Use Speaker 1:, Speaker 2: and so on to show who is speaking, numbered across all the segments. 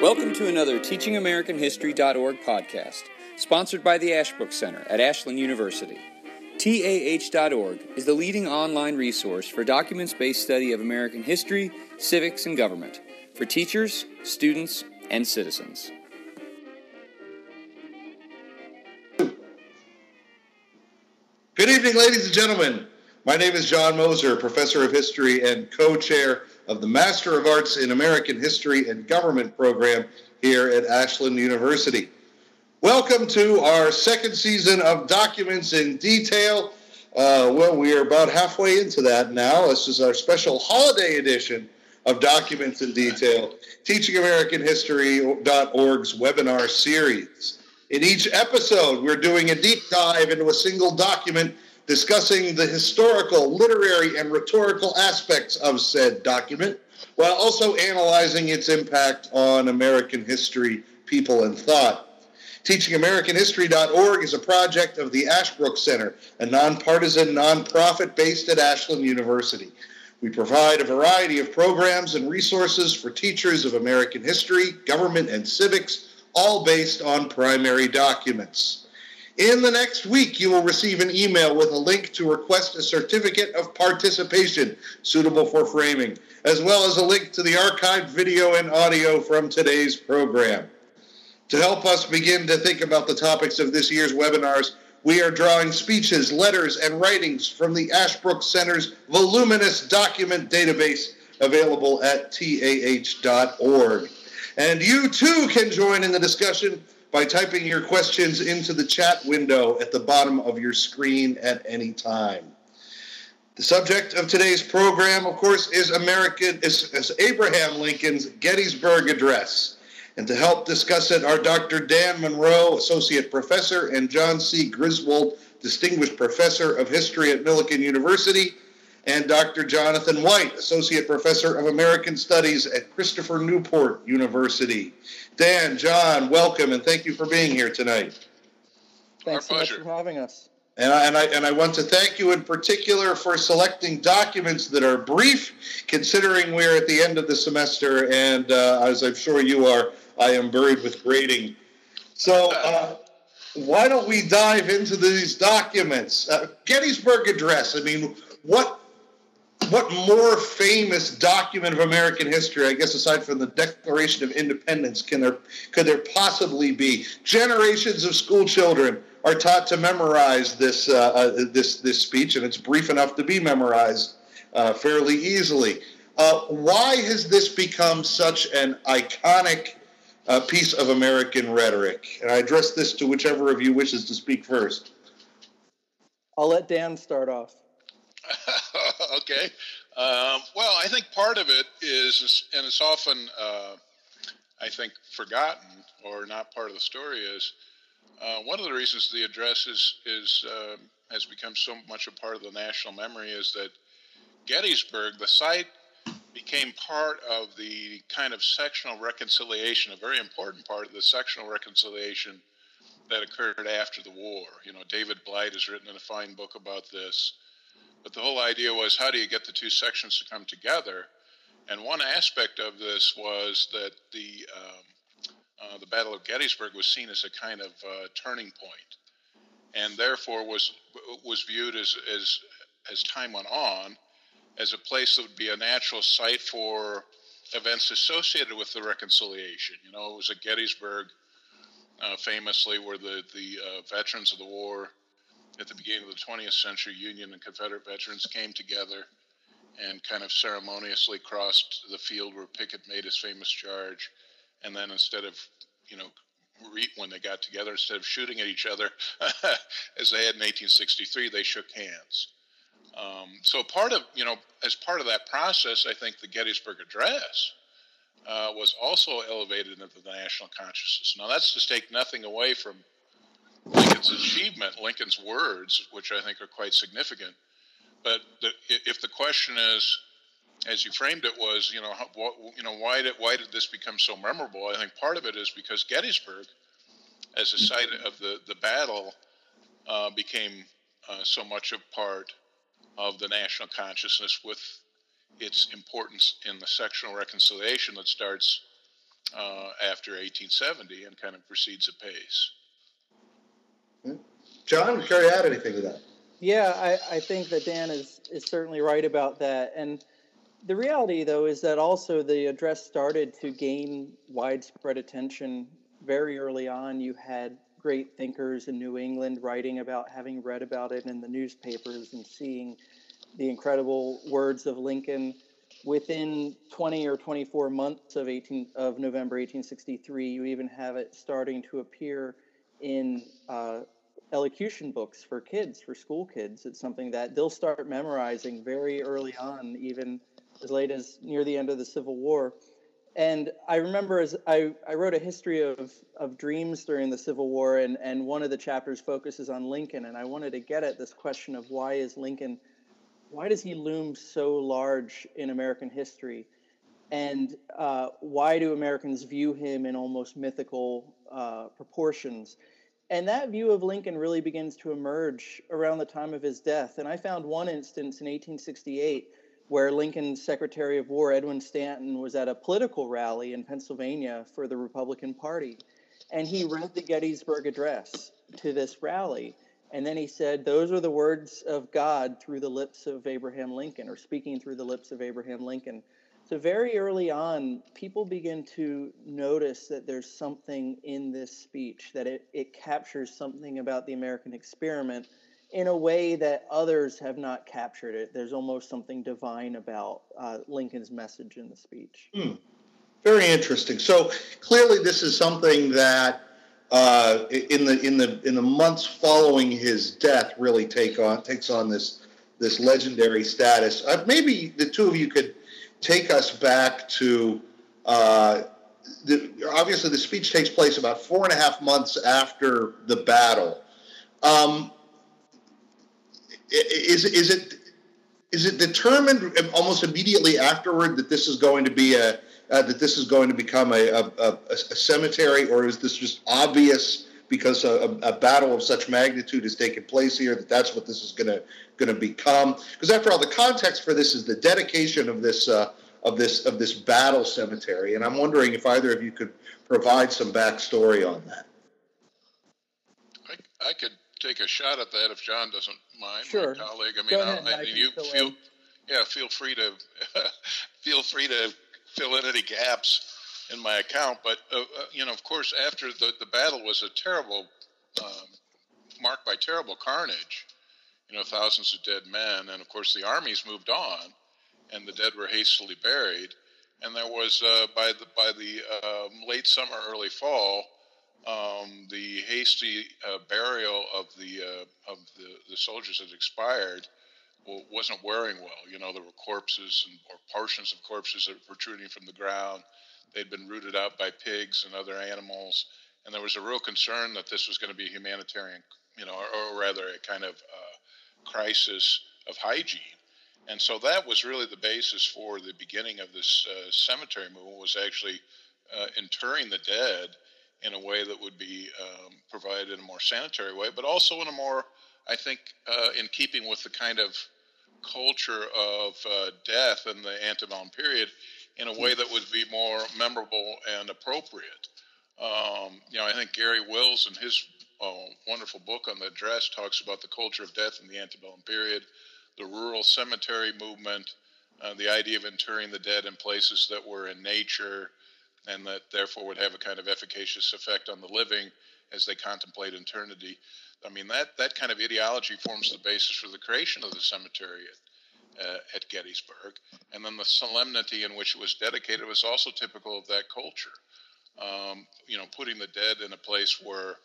Speaker 1: Welcome to another TeachingAmericanHistory.org podcast, sponsored by the Ashbrook Center at Ashland University. TAH.org is the leading online resource for documents based study of American history, civics, and government for teachers, students, and citizens.
Speaker 2: Good evening, ladies and gentlemen. My name is John Moser, professor of history and co chair of the Master of Arts in American History and Government program here at Ashland University. Welcome to our second season of Documents in Detail. Uh, well, we are about halfway into that now. This is our special holiday edition of Documents in Detail, teachingamericanhistory.org's webinar series. In each episode, we're doing a deep dive into a single document discussing the historical, literary, and rhetorical aspects of said document, while also analyzing its impact on American history, people, and thought. TeachingAmericanHistory.org is a project of the Ashbrook Center, a nonpartisan nonprofit based at Ashland University. We provide a variety of programs and resources for teachers of American history, government, and civics all based on primary documents. In the next week, you will receive an email with a link to request a certificate of participation suitable for framing, as well as a link to the archived video and audio from today's program. To help us begin to think about the topics of this year's webinars, we are drawing speeches, letters, and writings from the Ashbrook Center's voluminous document database available at tah.org. And you too can join in the discussion by typing your questions into the chat window at the bottom of your screen at any time. The subject of today's program, of course, is American is, is Abraham Lincoln's Gettysburg Address. And to help discuss it are Dr. Dan Monroe, Associate Professor, and John C. Griswold, Distinguished Professor of History at Millikin University, and Dr. Jonathan White, Associate Professor of American Studies at Christopher Newport University. Dan, John, welcome and thank you for being here tonight.
Speaker 3: Thanks so much for having us.
Speaker 2: And I, and, I, and I want to thank you in particular for selecting documents that are brief, considering we're at the end of the semester, and uh, as I'm sure you are, I am buried with grading. So, uh, why don't we dive into these documents? Uh, Gettysburg Address. I mean, what what more famous document of American history, I guess, aside from the Declaration of Independence, can there could there possibly be? Generations of school children are taught to memorize this uh, uh, this this speech, and it's brief enough to be memorized uh, fairly easily. Uh, why has this become such an iconic uh, piece of American rhetoric? And I address this to whichever of you wishes to speak first.
Speaker 3: I'll let Dan start off.
Speaker 4: okay. Um, well, I think part of it is, and it's often, uh, I think, forgotten or not part of the story, is uh, one of the reasons the address is, is uh, has become so much a part of the national memory is that Gettysburg, the site, became part of the kind of sectional reconciliation, a very important part of the sectional reconciliation that occurred after the war. You know, David Blight has written a fine book about this. But the whole idea was how do you get the two sections to come together? And one aspect of this was that the um, uh, the Battle of Gettysburg was seen as a kind of uh, turning point, and therefore was was viewed as as as time went on as a place that would be a natural site for events associated with the reconciliation. You know, it was at Gettysburg, uh, famously, where the the uh, veterans of the war at the beginning of the 20th century, Union and Confederate veterans came together and kind of ceremoniously crossed the field where Pickett made his famous charge. And then instead of, you know, when they got together, instead of shooting at each other as they had in 1863, they shook hands. Um, so part of, you know, as part of that process, I think the Gettysburg Address uh, was also elevated into the national consciousness. Now that's to take nothing away from Lincoln's achievement, Lincoln's words, which I think are quite significant. But the, if the question is, as you framed it, was you know how, what, you know why did why did this become so memorable? I think part of it is because Gettysburg, as a site of the the battle, uh, became uh, so much a part of the national consciousness with its importance in the sectional reconciliation that starts uh, after 1870 and kind of proceeds apace.
Speaker 2: John, to add anything to that?
Speaker 3: Yeah, I, I think that Dan is, is certainly right about that. And the reality, though, is that also the address started to gain widespread attention very early on. You had great thinkers in New England writing about having read about it in the newspapers and seeing the incredible words of Lincoln. Within 20 or 24 months of 18 of November 1863, you even have it starting to appear in uh, elocution books for kids, for school kids. It's something that they'll start memorizing very early on, even as late as near the end of the Civil War. And I remember as I, I wrote a history of, of dreams during the Civil War, and, and one of the chapters focuses on Lincoln. And I wanted to get at this question of why is Lincoln, why does he loom so large in American history? And uh, why do Americans view him in almost mythical uh, proportions? And that view of Lincoln really begins to emerge around the time of his death. And I found one instance in 1868 where Lincoln's Secretary of War, Edwin Stanton, was at a political rally in Pennsylvania for the Republican Party. And he read the Gettysburg Address to this rally. And then he said, Those are the words of God through the lips of Abraham Lincoln, or speaking through the lips of Abraham Lincoln. So, very early on, people begin to notice that there's something in this speech, that it, it captures something about the American experiment in a way that others have not captured it. There's almost something divine about uh, Lincoln's message in the speech.
Speaker 2: Hmm. Very interesting. So, clearly, this is something that. Uh, in the in the in the months following his death, really take on takes on this this legendary status. Uh, maybe the two of you could take us back to uh, the, obviously the speech takes place about four and a half months after the battle. Um, is is it is it determined almost immediately afterward that this is going to be a uh, that this is going to become a, a, a, a, cemetery, or is this just obvious because a, a, battle of such magnitude has taken place here that that's what this is going to going to become. Because after all, the context for this is the dedication of this uh, of this of this battle cemetery, and I'm wondering if either of you could provide some backstory on that.
Speaker 4: I, I could take a shot at that if John doesn't mind.
Speaker 3: Sure,
Speaker 4: my colleague. I
Speaker 3: mean, ahead, I,
Speaker 4: you feel, in. yeah, feel free to feel free to fill in any gaps in my account. But uh, uh, you know, of course, after the the battle was a terrible, um, marked by terrible carnage. You know, thousands of dead men, and of course, the armies moved on, and the dead were hastily buried. And there was uh, by the by the um, late summer, early fall. Um, the hasty uh, burial of the uh, of the, the soldiers had expired, wasn't wearing well. You know, there were corpses and, or portions of corpses that were protruding from the ground. They'd been rooted out by pigs and other animals, and there was a real concern that this was going to be a humanitarian, you know, or, or rather a kind of uh, crisis of hygiene. And so that was really the basis for the beginning of this uh, cemetery movement was actually uh, interring the dead in a way that would be um, provided in a more sanitary way, but also in a more, I think, uh, in keeping with the kind of culture of uh, death in the antebellum period in a way that would be more memorable and appropriate. Um, you know, I think Garry Wills in his uh, wonderful book on the address talks about the culture of death in the antebellum period, the rural cemetery movement, uh, the idea of interring the dead in places that were in nature and that therefore would have a kind of efficacious effect on the living as they contemplate eternity. I mean, that, that kind of ideology forms the basis for the creation of the cemetery at, uh, at Gettysburg. And then the solemnity in which it was dedicated was also typical of that culture. Um, you know, putting the dead in a place where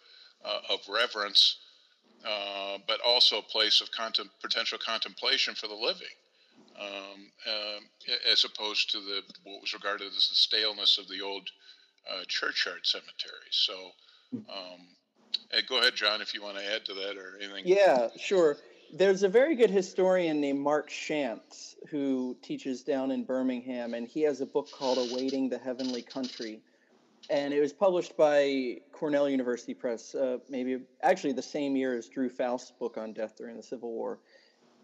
Speaker 4: uh, of reverence, uh, but also a place of contem- potential contemplation for the living. Um, uh, as opposed to the what was regarded as the staleness of the old uh, churchyard cemeteries. So, um, Hey, go ahead, John, if you want to add to that or anything.
Speaker 3: Yeah, sure. There's a very good historian named Mark Schantz who teaches down in Birmingham, and he has a book called Awaiting the Heavenly Country. And it was published by Cornell University Press, uh, maybe actually the same year as Drew Faust's book on death during the Civil War.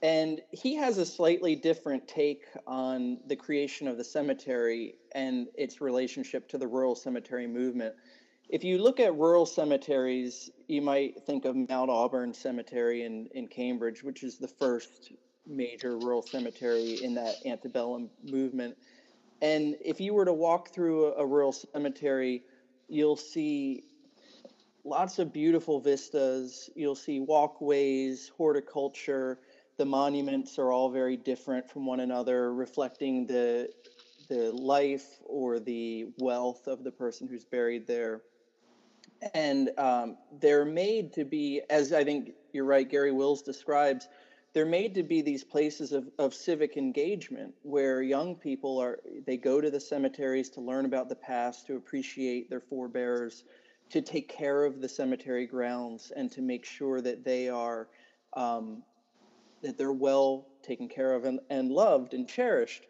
Speaker 3: And he has a slightly different take on the creation of the cemetery and its relationship to the rural cemetery movement. If you look at rural cemeteries, you might think of Mount Auburn Cemetery in, in Cambridge, which is the first major rural cemetery in that antebellum movement. And if you were to walk through a, a rural cemetery, you'll see lots of beautiful vistas. You'll see walkways, horticulture. The monuments are all very different from one another, reflecting the the life or the wealth of the person who's buried there. And um, they're made to be, as I think you're right, Garry Wills describes, they're made to be these places of, of civic engagement where young people are they go to the cemeteries to learn about the past to appreciate their forebears to take care of the cemetery grounds and to make sure that they are um, that they're well taken care of and, and loved and cherished.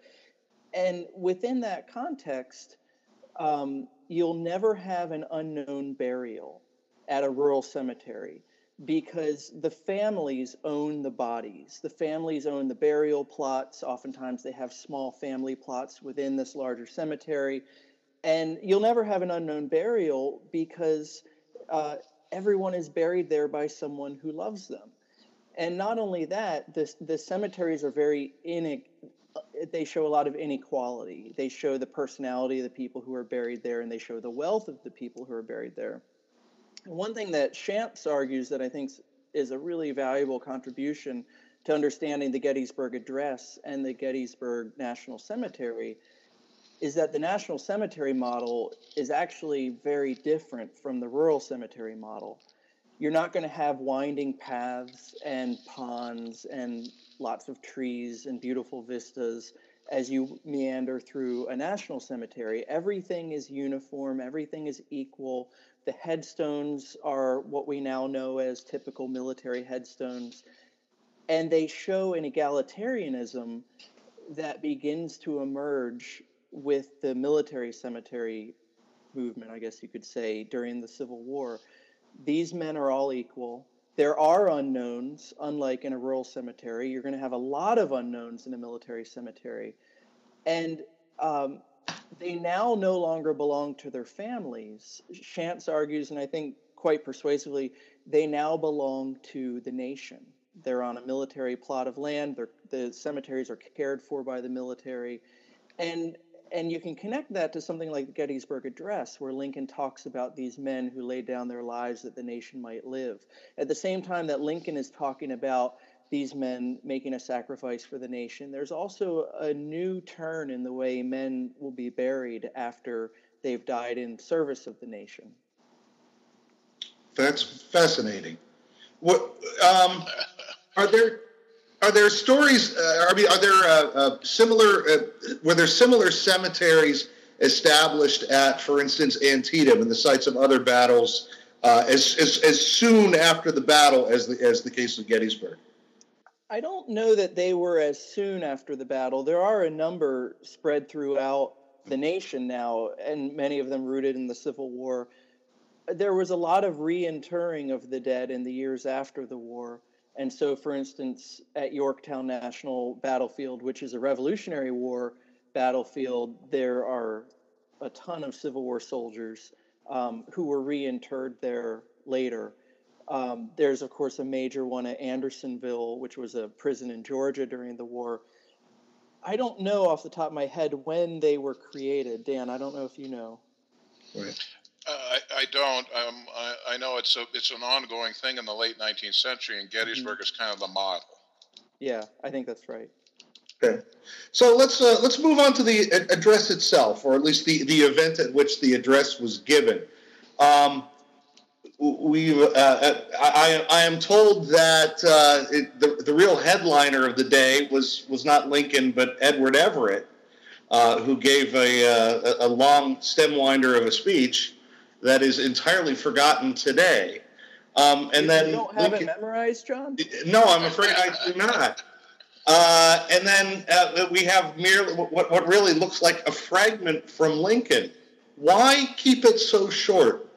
Speaker 3: And within that context um, you'll never have an unknown burial at a rural cemetery because the families own the bodies. The families own the burial plots. Oftentimes, they have small family plots within this larger cemetery. And you'll never have an unknown burial because uh, everyone is buried there by someone who loves them. And not only that, the, the cemeteries are very in, they show a lot of inequality. They show the personality of the people who are buried there, and they show the wealth of the people who are buried there. One thing that Schantz argues that I think is a really valuable contribution to understanding the Gettysburg Address and the Gettysburg National Cemetery is that the National Cemetery model is actually very different from the rural cemetery model. You're not going to have winding paths and ponds and lots of trees and beautiful vistas as you meander through a national cemetery. Everything is uniform, everything is equal. The headstones are what we now know as typical military headstones. And they show an egalitarianism that begins to emerge with the military cemetery movement, I guess you could say, during the Civil War. These men are all equal. There are unknowns, unlike in a rural cemetery. You're going to have a lot of unknowns in a military cemetery. And um, they now no longer belong to their families. Schantz argues, and I think quite persuasively, they now belong to the nation. They're on a military plot of land. The cemeteries are cared for by the military, and and you can connect that to something like the Gettysburg Address, where Lincoln talks about these men who laid down their lives that the nation might live. At the same time that Lincoln is talking about these men making a sacrifice for the nation. There's also a new turn in the way men will be buried after they've died in service of the nation.
Speaker 2: That's fascinating. What um, are there? Are there stories? Uh, are, are there uh, uh, similar? Uh, were there similar cemeteries established at, for instance, Antietam and the sites of other battles uh, as, as as soon after the battle as the as the case of Gettysburg?
Speaker 3: I don't know that they were as soon after the battle. There are a number spread throughout the nation now, and many of them rooted in the Civil War. There was a lot of reinterring of the dead in the years after the war. And so, for instance, at Yorktown National Battlefield, which is a Revolutionary War battlefield, there are a ton of Civil War soldiers um, who were reinterred there later. Um, there's, of course, a major one at Andersonville, which was a prison in Georgia during the war. I don't know off the top of my head when they were created. Dan, I don't know if you know.
Speaker 4: Right. Uh, I, I, don't. Um, I, I, know it's a, it's an ongoing thing in the late 19th century, and Gettysburg mm-hmm. is kind of the model.
Speaker 3: Yeah, I think that's right.
Speaker 2: Okay, so let's uh, let's move on to the address itself, or at least the, the event at which the address was given. Um, we uh, I, I am told that uh, it, the, the real headliner of the day was was not Lincoln but Edward Everett, uh, who gave a, uh, a, long stem winder of a speech that is entirely forgotten today.
Speaker 3: Um, and you then don't have Lincoln, it memorized, John?
Speaker 2: No, I'm afraid I do not. Uh, and then uh, we have merely what, what really looks like a fragment from Lincoln. Why keep it so short?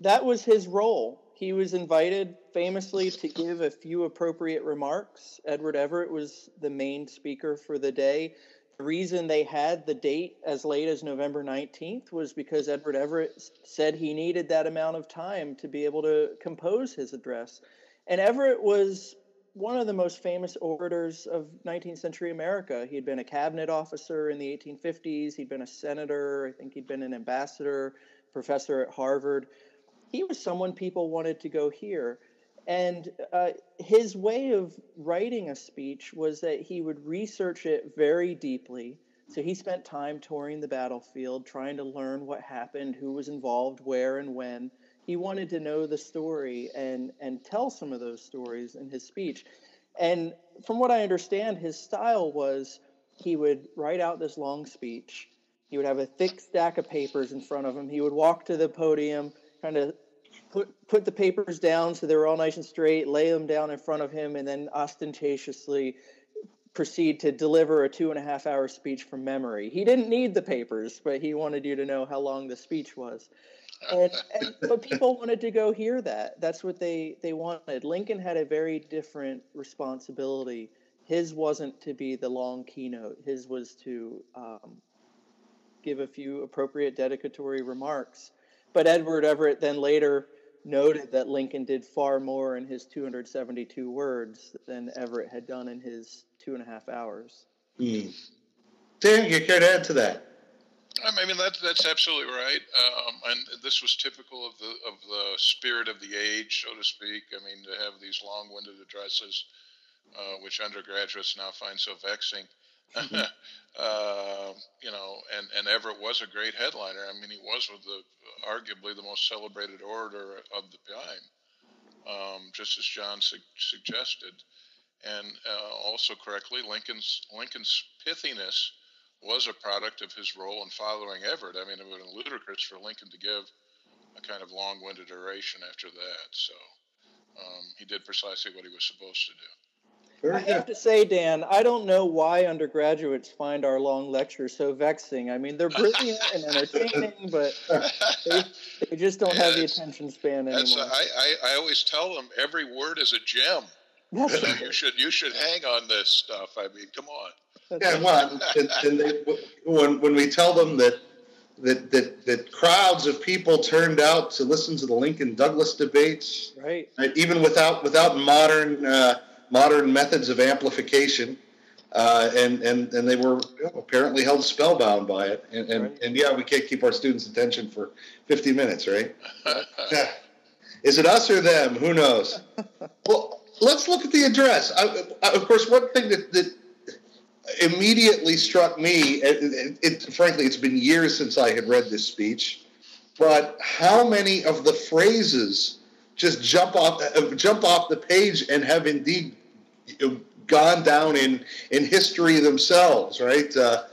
Speaker 3: That was his role. He was invited famously to give a few appropriate remarks. Edward Everett was the main speaker for the day. The reason they had the date as late as November 19th was because Edward Everett said he needed that amount of time to be able to compose his address. And Everett was one of the most famous orators of 19th century America. He had been a cabinet officer in the 1850s, he'd been a senator, I think he'd been an ambassador, professor at Harvard. He was someone people wanted to go hear. And uh, his way of writing a speech was that he would research it very deeply. So he spent time touring the battlefield, trying to learn what happened, who was involved, where, and when. He wanted to know the story and, and tell some of those stories in his speech. And from what I understand, his style was he would write out this long speech. He would have a thick stack of papers in front of him. He would walk to the podium, kind of put put the papers down so they were all nice and straight, lay them down in front of him, and then ostentatiously proceed to deliver a two and a half hour speech from memory. He didn't need the papers, but he wanted you to know how long the speech was. And, and but people wanted to go hear that. That's what they they wanted. Lincoln had a very different responsibility. His wasn't to be the long keynote. His was to um, give a few appropriate dedicatory remarks. But Edward Everett then later noted that Lincoln did far more in his 272 words than Everett had done in his two and a half hours.
Speaker 2: Mm. Dan, you care to add to that?
Speaker 4: I mean that that's absolutely right, um, and this was typical of the of the spirit of the age, so to speak. I mean, to have these long-winded addresses, uh, which undergraduates now find so vexing. Mm-hmm. uh, you know, and, and Everett was a great headliner. I mean, he was the arguably the most celebrated orator of the time, um, just as John su- suggested, and uh, also correctly, Lincoln's Lincoln's pithiness was a product of his role in following Everett. I mean, it would have been ludicrous for Lincoln to give a kind of long-winded oration after that. So um, he did precisely what he was supposed to do.
Speaker 3: Very I good. have to say, Dan, I don't know why undergraduates find our long lectures so vexing. I mean, they're brilliant and entertaining, but they, they just don't yeah, have the attention span anymore.
Speaker 4: I, I, I, always tell them every word is a gem. You, know, you should you should hang on this stuff. I mean, come on.
Speaker 2: Yeah, well, and, and they, when when we tell them that that that that crowds of people turned out to listen to the Lincoln Douglas debates,
Speaker 3: right?
Speaker 2: Even without without modern uh, modern methods of amplification, uh, and and and they were you know, apparently held spellbound by it. And and, right. and yeah, we can't keep our students' attention for 50 minutes, right? Is it us or them? Who knows? well, let's look at the address. I, I, of course, one thing that, that immediately struck me. It, it, it, frankly, it's been years since I had read this speech, but how many of the phrases just jump off uh, jump off the page and have indeed gone down in in history themselves, right? Uh,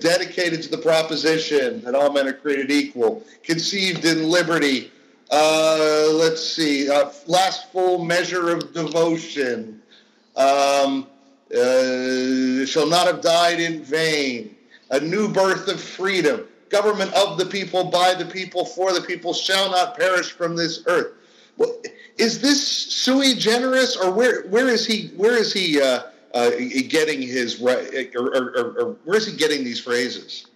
Speaker 2: dedicated to the proposition that all men are created equal, conceived in liberty. Uh, let's see, uh, last full measure of devotion. Um, uh, shall not have died in vain. A new birth of freedom. Government of the people, by the people, for the people, shall not perish from this earth. Well, is this sui generis, or where where is he where is he uh, uh, getting his right, or, or, or, where is he getting these phrases?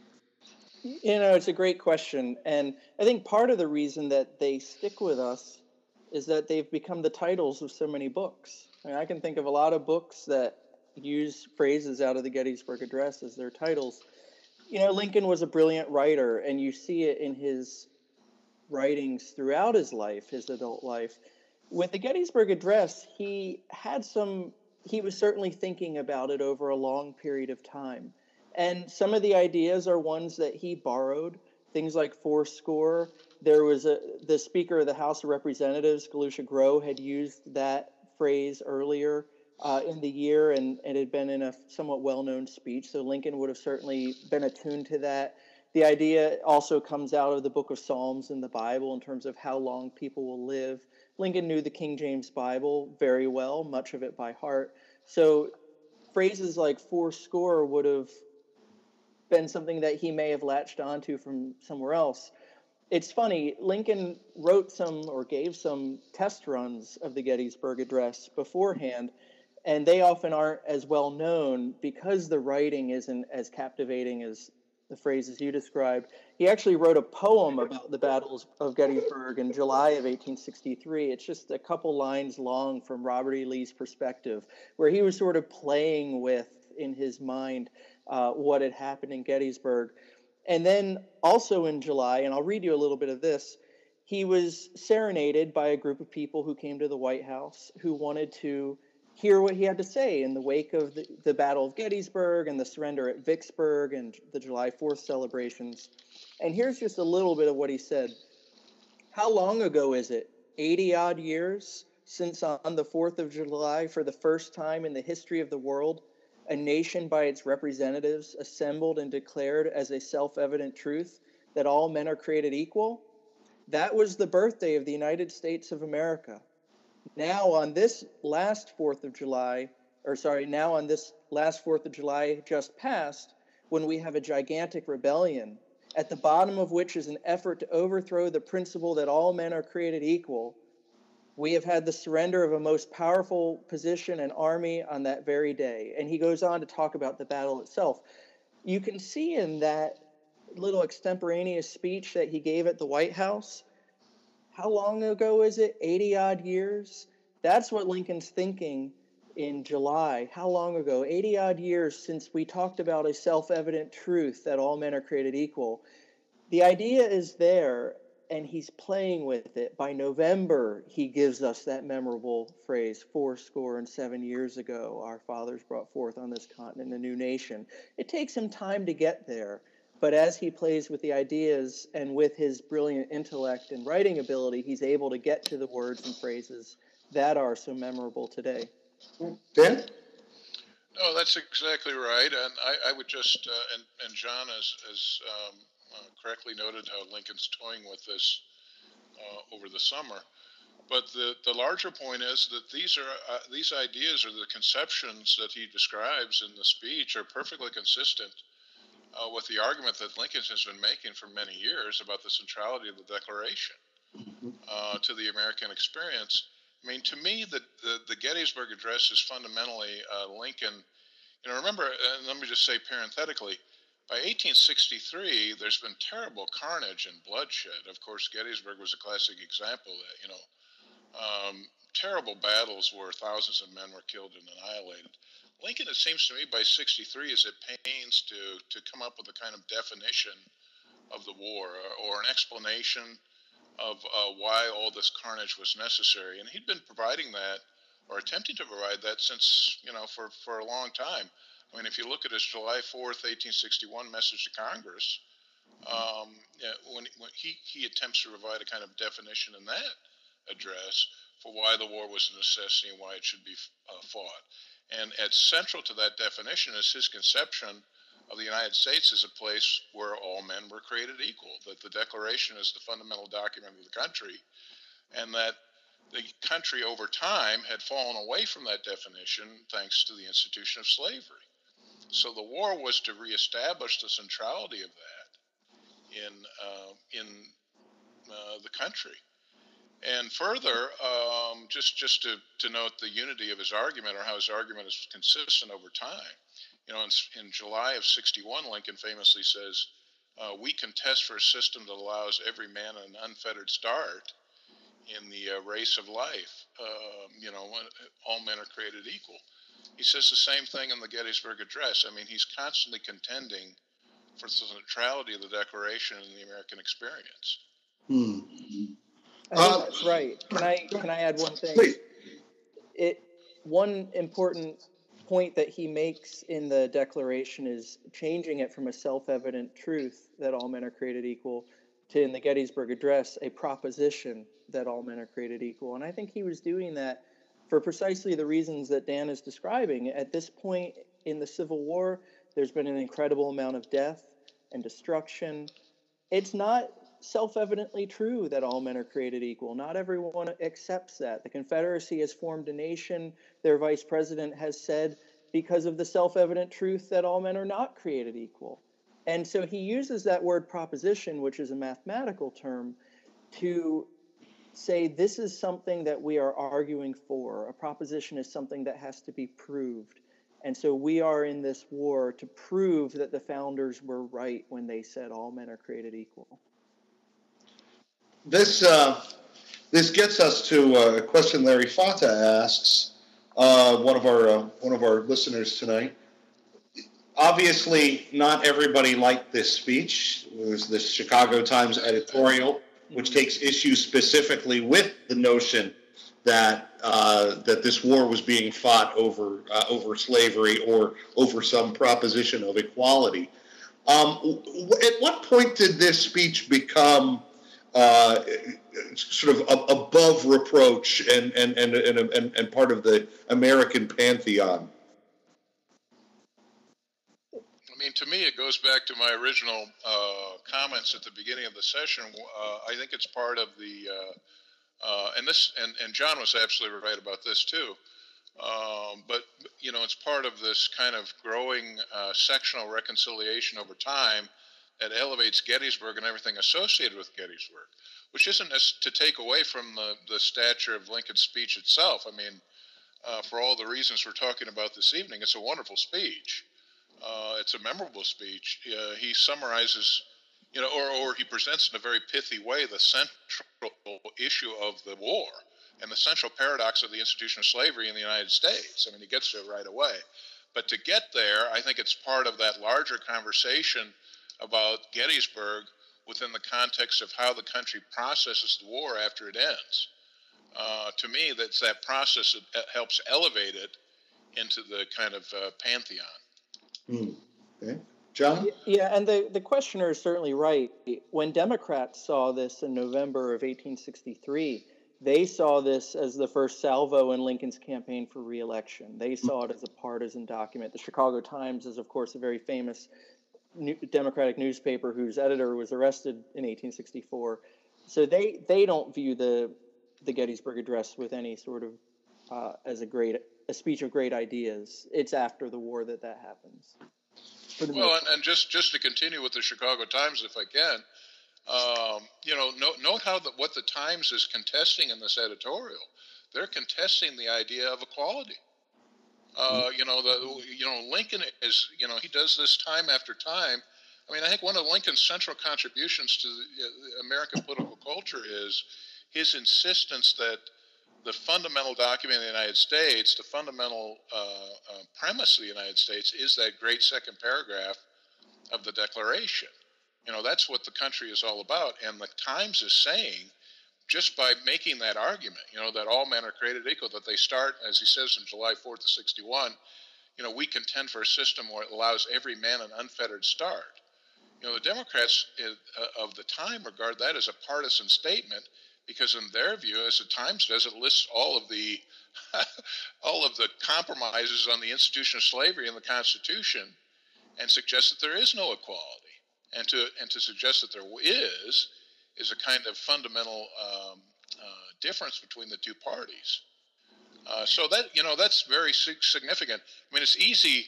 Speaker 3: You know, it's a great question, and I think part of the reason that they stick with us is that they've become the titles of so many books. I, mean, I can think of a lot of books that use phrases out of the Gettysburg Address as their titles. You know, Lincoln was a brilliant writer, and you see it in his writings throughout his life, his adult life. With the Gettysburg Address, he had some, he was certainly thinking about it over a long period of time. And some of the ideas are ones that he borrowed, things like fourscore. There was a, the Speaker of the House of Representatives, Galusha Grow, had used that phrase earlier uh, in the year, and it had been in a somewhat well-known speech. So Lincoln would have certainly been attuned to that. The idea also comes out of the Book of Psalms in the Bible in terms of how long people will live. Lincoln knew the King James Bible very well, much of it by heart. So phrases like fourscore would have been something that he may have latched onto from somewhere else. it's funny, Lincoln wrote some or gave some test runs of the Gettysburg Address beforehand, and they often aren't as well known because the writing isn't as captivating as the phrases you described. He actually wrote a poem about the battles of Gettysburg in July of 1863. It's just a couple lines long from Robert E. Lee's perspective, where he was sort of playing with in his mind uh, what had happened in Gettysburg. And then also in July, and I'll read you a little bit of this, he was serenaded by a group of people who came to the White House who wanted to hear what he had to say in the wake of the, the Battle of Gettysburg and the surrender at Vicksburg and the July 4th celebrations. And here's just a little bit of what he said. How long ago is it? 80 odd years since on the 4th of July, for the first time in the history of the world, a nation by its representatives assembled and declared as a self evident truth that all men are created equal? That was the birthday of the United States of America. Now, on this last 4th of July, or sorry, now on this last 4th of July just passed, when we have a gigantic rebellion, at the bottom of which is an effort to overthrow the principle that all men are created equal, we have had the surrender of a most powerful position and army on that very day. And he goes on to talk about the battle itself. You can see in that little extemporaneous speech that he gave at the White House. How long ago is it? 80 odd years? That's what Lincoln's thinking in July. How long ago? 80 odd years since we talked about a self evident truth that all men are created equal. The idea is there, and he's playing with it. By November, he gives us that memorable phrase, four score and seven years ago, our fathers brought forth on this continent a new nation. It takes him time to get there, but as he plays with the ideas and with his brilliant intellect and writing ability, he's able to get to the words and phrases that are so memorable today.
Speaker 2: Dan?
Speaker 4: No, that's exactly right. And I, I would just, uh, and, and John has, has um, uh, correctly noted how Lincoln's toying with this uh, over the summer. But the, the larger point is that these are uh, these ideas or the conceptions that he describes in the speech are perfectly consistent uh, with the argument that Lincoln has been making for many years about the centrality of the Declaration uh, to the American experience. I mean, to me, the, the, the Gettysburg Address is fundamentally uh, Lincoln. You know, remember, and let me just say parenthetically, by 1863, there's been terrible carnage and bloodshed. Of course, Gettysburg was a classic example that, you know, um, terrible battles where thousands of men were killed and annihilated. Lincoln, it seems to me, by 63 is at pains to, to come up with a kind of definition of the war or, or an explanation of uh, why all this carnage was necessary. And he'd been providing that or attempting to provide that since, you know, for, for a long time. I mean, if you look at his July 4th, 1861 message to Congress, um, yeah, when, when he, he attempts to provide a kind of definition in that address for why the war was a necessity and why it should be uh, fought. And at central to that definition is his conception of the United States as a place where all men were created equal, that the Declaration is the fundamental document of the country, and that the country over time had fallen away from that definition thanks to the institution of slavery. So the war was to reestablish the centrality of that in uh, in uh, the country. And further, um, just just to, to note the unity of his argument or how his argument is consistent over time. You know, in, in July of '61, Lincoln famously says, uh, "We contest for a system that allows every man an unfettered start in the uh, race of life. Um, you know, all men are created equal." He says the same thing in the Gettysburg Address. I mean, he's constantly contending for the centrality of the Declaration in the American experience.
Speaker 2: Hmm.
Speaker 3: Uh, that's right. Can I can I add one thing?
Speaker 2: Please.
Speaker 3: It one important point that he makes in the Declaration is changing it from a self-evident truth that all men are created equal to in the Gettysburg Address a proposition that all men are created equal. And I think he was doing that for precisely the reasons that Dan is describing. At this point in the Civil War, there's been an incredible amount of death and destruction. It's not self evidently true that all men are created equal. Not everyone accepts that. The Confederacy has formed a nation, their vice president has said, because of the self evident truth that all men are not created equal. And so he uses that word proposition, which is a mathematical term, to say this is something that we are arguing for. A proposition is something that has to be proved. And so we are in this war to prove that the founders were right when they said all men are created equal.
Speaker 2: This uh, this gets us to a question Larry Fata asks, uh, one of our uh, one of our listeners tonight. Obviously, not everybody liked this speech. It was the Chicago Times editorial, which takes issue specifically with the notion that uh, that this war was being fought over uh, over slavery or over some proposition of equality. Um, at what point did this speech become uh, sort of above reproach and and, and and and part of the American pantheon?
Speaker 4: I mean, to me, it goes back to my original uh, comments at the beginning of the session. Uh, I think it's part of the uh, uh, and this, and, and John was absolutely right about this too. Um, but you know, it's part of this kind of growing uh, sectional reconciliation over time that elevates Gettysburg and everything associated with Gettysburg, which isn't to take away from the, the stature of Lincoln's speech itself. I mean, uh, for all the reasons we're talking about this evening, it's a wonderful speech. Uh, it's a memorable speech. Uh, he summarizes you know, or, or he presents in a very pithy way the central issue of the war and the central paradox of the institution of slavery in the United States. I mean, he gets to it right away. But to get there, I think it's part of that larger conversation about Gettysburg within the context of how the country processes the war after it ends. Uh, to me, that's that process that helps elevate it into the kind of uh, pantheon.
Speaker 2: Mm. Okay. John?
Speaker 3: Yeah, and the, the questioner is certainly right. When Democrats saw this in November of 1863, they saw this as the first salvo in Lincoln's campaign for reelection. They saw it as a partisan document. The Chicago Times is, of course, a very famous new, Democratic newspaper whose editor was arrested in 1864. So they, they don't view the, the Gettysburg Address with any sort of uh, as a great a speech of great ideas. It's after the war that that happens
Speaker 4: well, and, and, just just to continue with the Chicago Times, if I can, um, you know, note, note how the, what the Times is contesting in this editorial. They're contesting the idea of equality. Uh, mm-hmm. you know, the you know Lincoln is you know he does this time after time. I mean, I think one of Lincoln's central contributions to the uh, American political culture is his insistence that the fundamental document of the United States, the fundamental uh, uh, premise of the United States is that great second paragraph of the Declaration. You know, that's what the country is all about. And the Times is saying, just by making that argument, you know, that all men are created equal, that they start, as he says in July 4th of 61, you know, we contend for a system where it allows every man an unfettered start. You know, the Democrats uh, of the time regard that as a partisan statement because in their view, as the Times does, it lists all of the all of the compromises on the institution of slavery in the Constitution, and suggests that there is no equality, and to and to suggest that there is is a kind of fundamental um, uh, difference between the two parties. Uh, so that you know that's very significant. I mean, it's easy.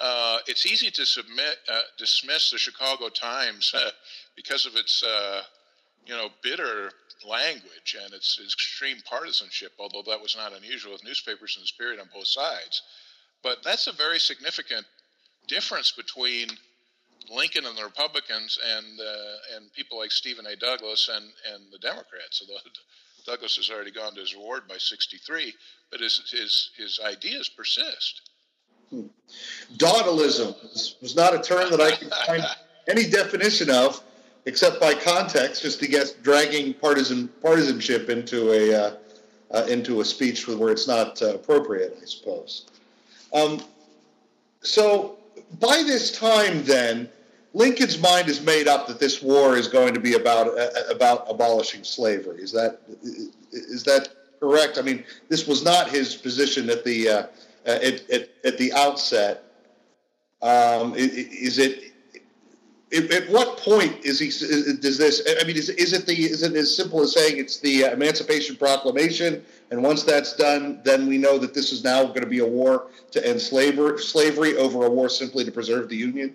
Speaker 4: Uh, it's easy to submit, uh, dismiss the Chicago Times uh, because of its, uh, you know, bitter language and its, its extreme partisanship, although that was not unusual with newspapers in this period on both sides. But that's a very significant difference between Lincoln and the Republicans and uh, and people like Stephen A. Douglas and, and the Democrats. Although Douglas has already gone to his reward by 63, but his his his ideas persist.
Speaker 2: Hmm. Dawdilism was not a term that I could find any definition of except by context, just to get dragging partisan partisanship into a uh, uh, into a speech where it's not uh, appropriate, I suppose. Um, so by this time, then Lincoln's mind is made up that this war is going to be about uh, uh, about abolishing slavery. Is that is that correct? I mean, this was not his position at the uh, at, at, at the outset. Um, is it at what point is he does this i mean is, is it the is it as simple as saying it's the emancipation proclamation and once that's done then we know that this is now going to be a war to end slavery slavery over a war simply to preserve the union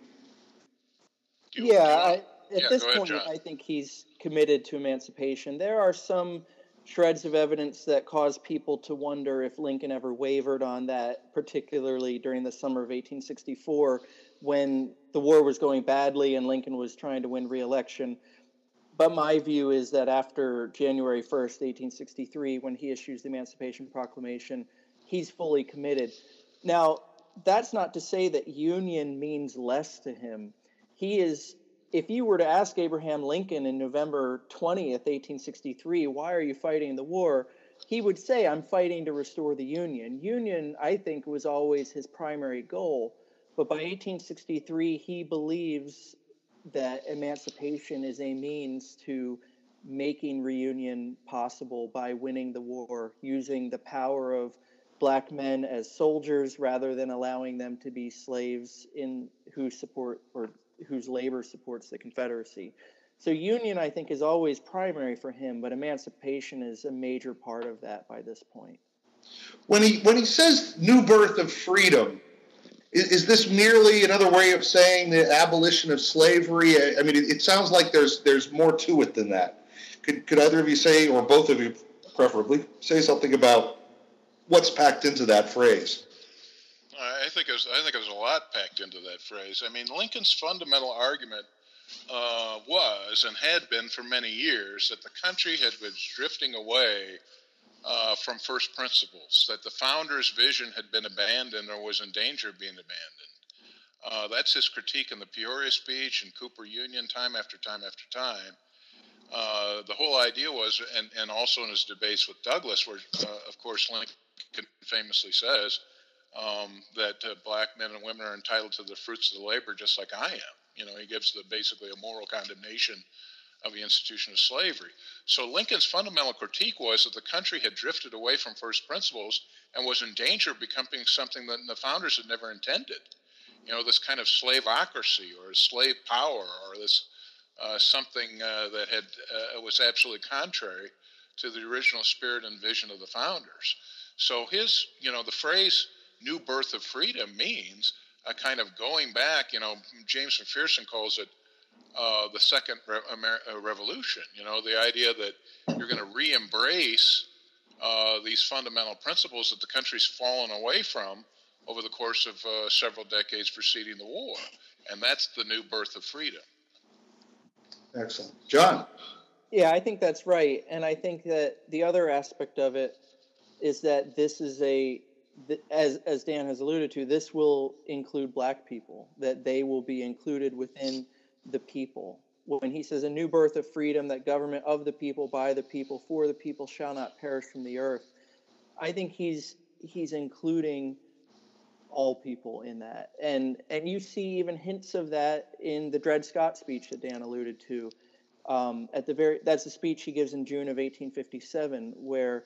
Speaker 3: yeah, I, at yeah, this point, I think he's committed to emancipation. There are some shreds of evidence that cause people to wonder if Lincoln ever wavered on that, particularly during the summer of 1864 when the war was going badly and Lincoln was trying to win re-election. But my view is that after January 1st, 1863, when he issues the Emancipation Proclamation, he's fully committed. Now, that's not to say that union means less to him. He is, if you were to ask Abraham Lincoln in November 20th, 1863, why are you fighting the war? He would say, I'm fighting to restore the Union. Union, I think, was always his primary goal. But by 1863, he believes that emancipation is a means to making reunion possible by winning the war, using the power of black men as soldiers rather than allowing them to be slaves in who support or whose labor supports the Confederacy. So union, I think, is always primary for him, but emancipation is a major part of that by this point.
Speaker 2: When he when he says new birth of freedom, is, is this merely another way of saying the abolition of slavery? I, mean, it, it, sounds like there's there's more to it than that. Could could either of you say, or both of you, preferably, say something about what's packed into that phrase?
Speaker 4: I think there's I think there's a lot packed into that phrase. I mean, Lincoln's fundamental argument uh, was and had been for many years that the country had been drifting away uh, from first principles, that the founder's vision had been abandoned or was in danger of being abandoned. Uh, that's his critique in the Peoria speech and Cooper Union, time after time after time. Uh, the whole idea was, and, and also in his debates with Douglas, where, uh, of course, Lincoln famously says um, that uh, black men and women are entitled to the fruits of the labor just like I am. You know, he gives the, basically a moral condemnation of the institution of slavery. So Lincoln's fundamental critique was that the country had drifted away from first principles and was in danger of becoming something that the founders had never intended. You know, this kind of slaveocracy or slave power or this uh, something uh, that had uh, was absolutely contrary to the original spirit and vision of the founders. So his, you know, the phrase "new birth of freedom" means a kind of going back. You know, James McPherson calls it uh, the second re- Amer- uh, revolution. You know, the idea that you're going to re-embrace uh, these fundamental principles that the country's fallen away from over the course of uh, several decades preceding the war, and that's the new birth of freedom.
Speaker 2: Excellent, John.
Speaker 3: Yeah, I think that's right, and I think that the other aspect of it is that this is a as as Dan has alluded to, this will include black people, that they will be included within the people. When he says a new birth of freedom, that government of the people, by the people, for the people shall not perish from the earth, I think he's he's including all people in that. And and you see even hints of that in the Dred Scott speech that Dan alluded to. Um, at the very that's the speech he gives in June of 1857, where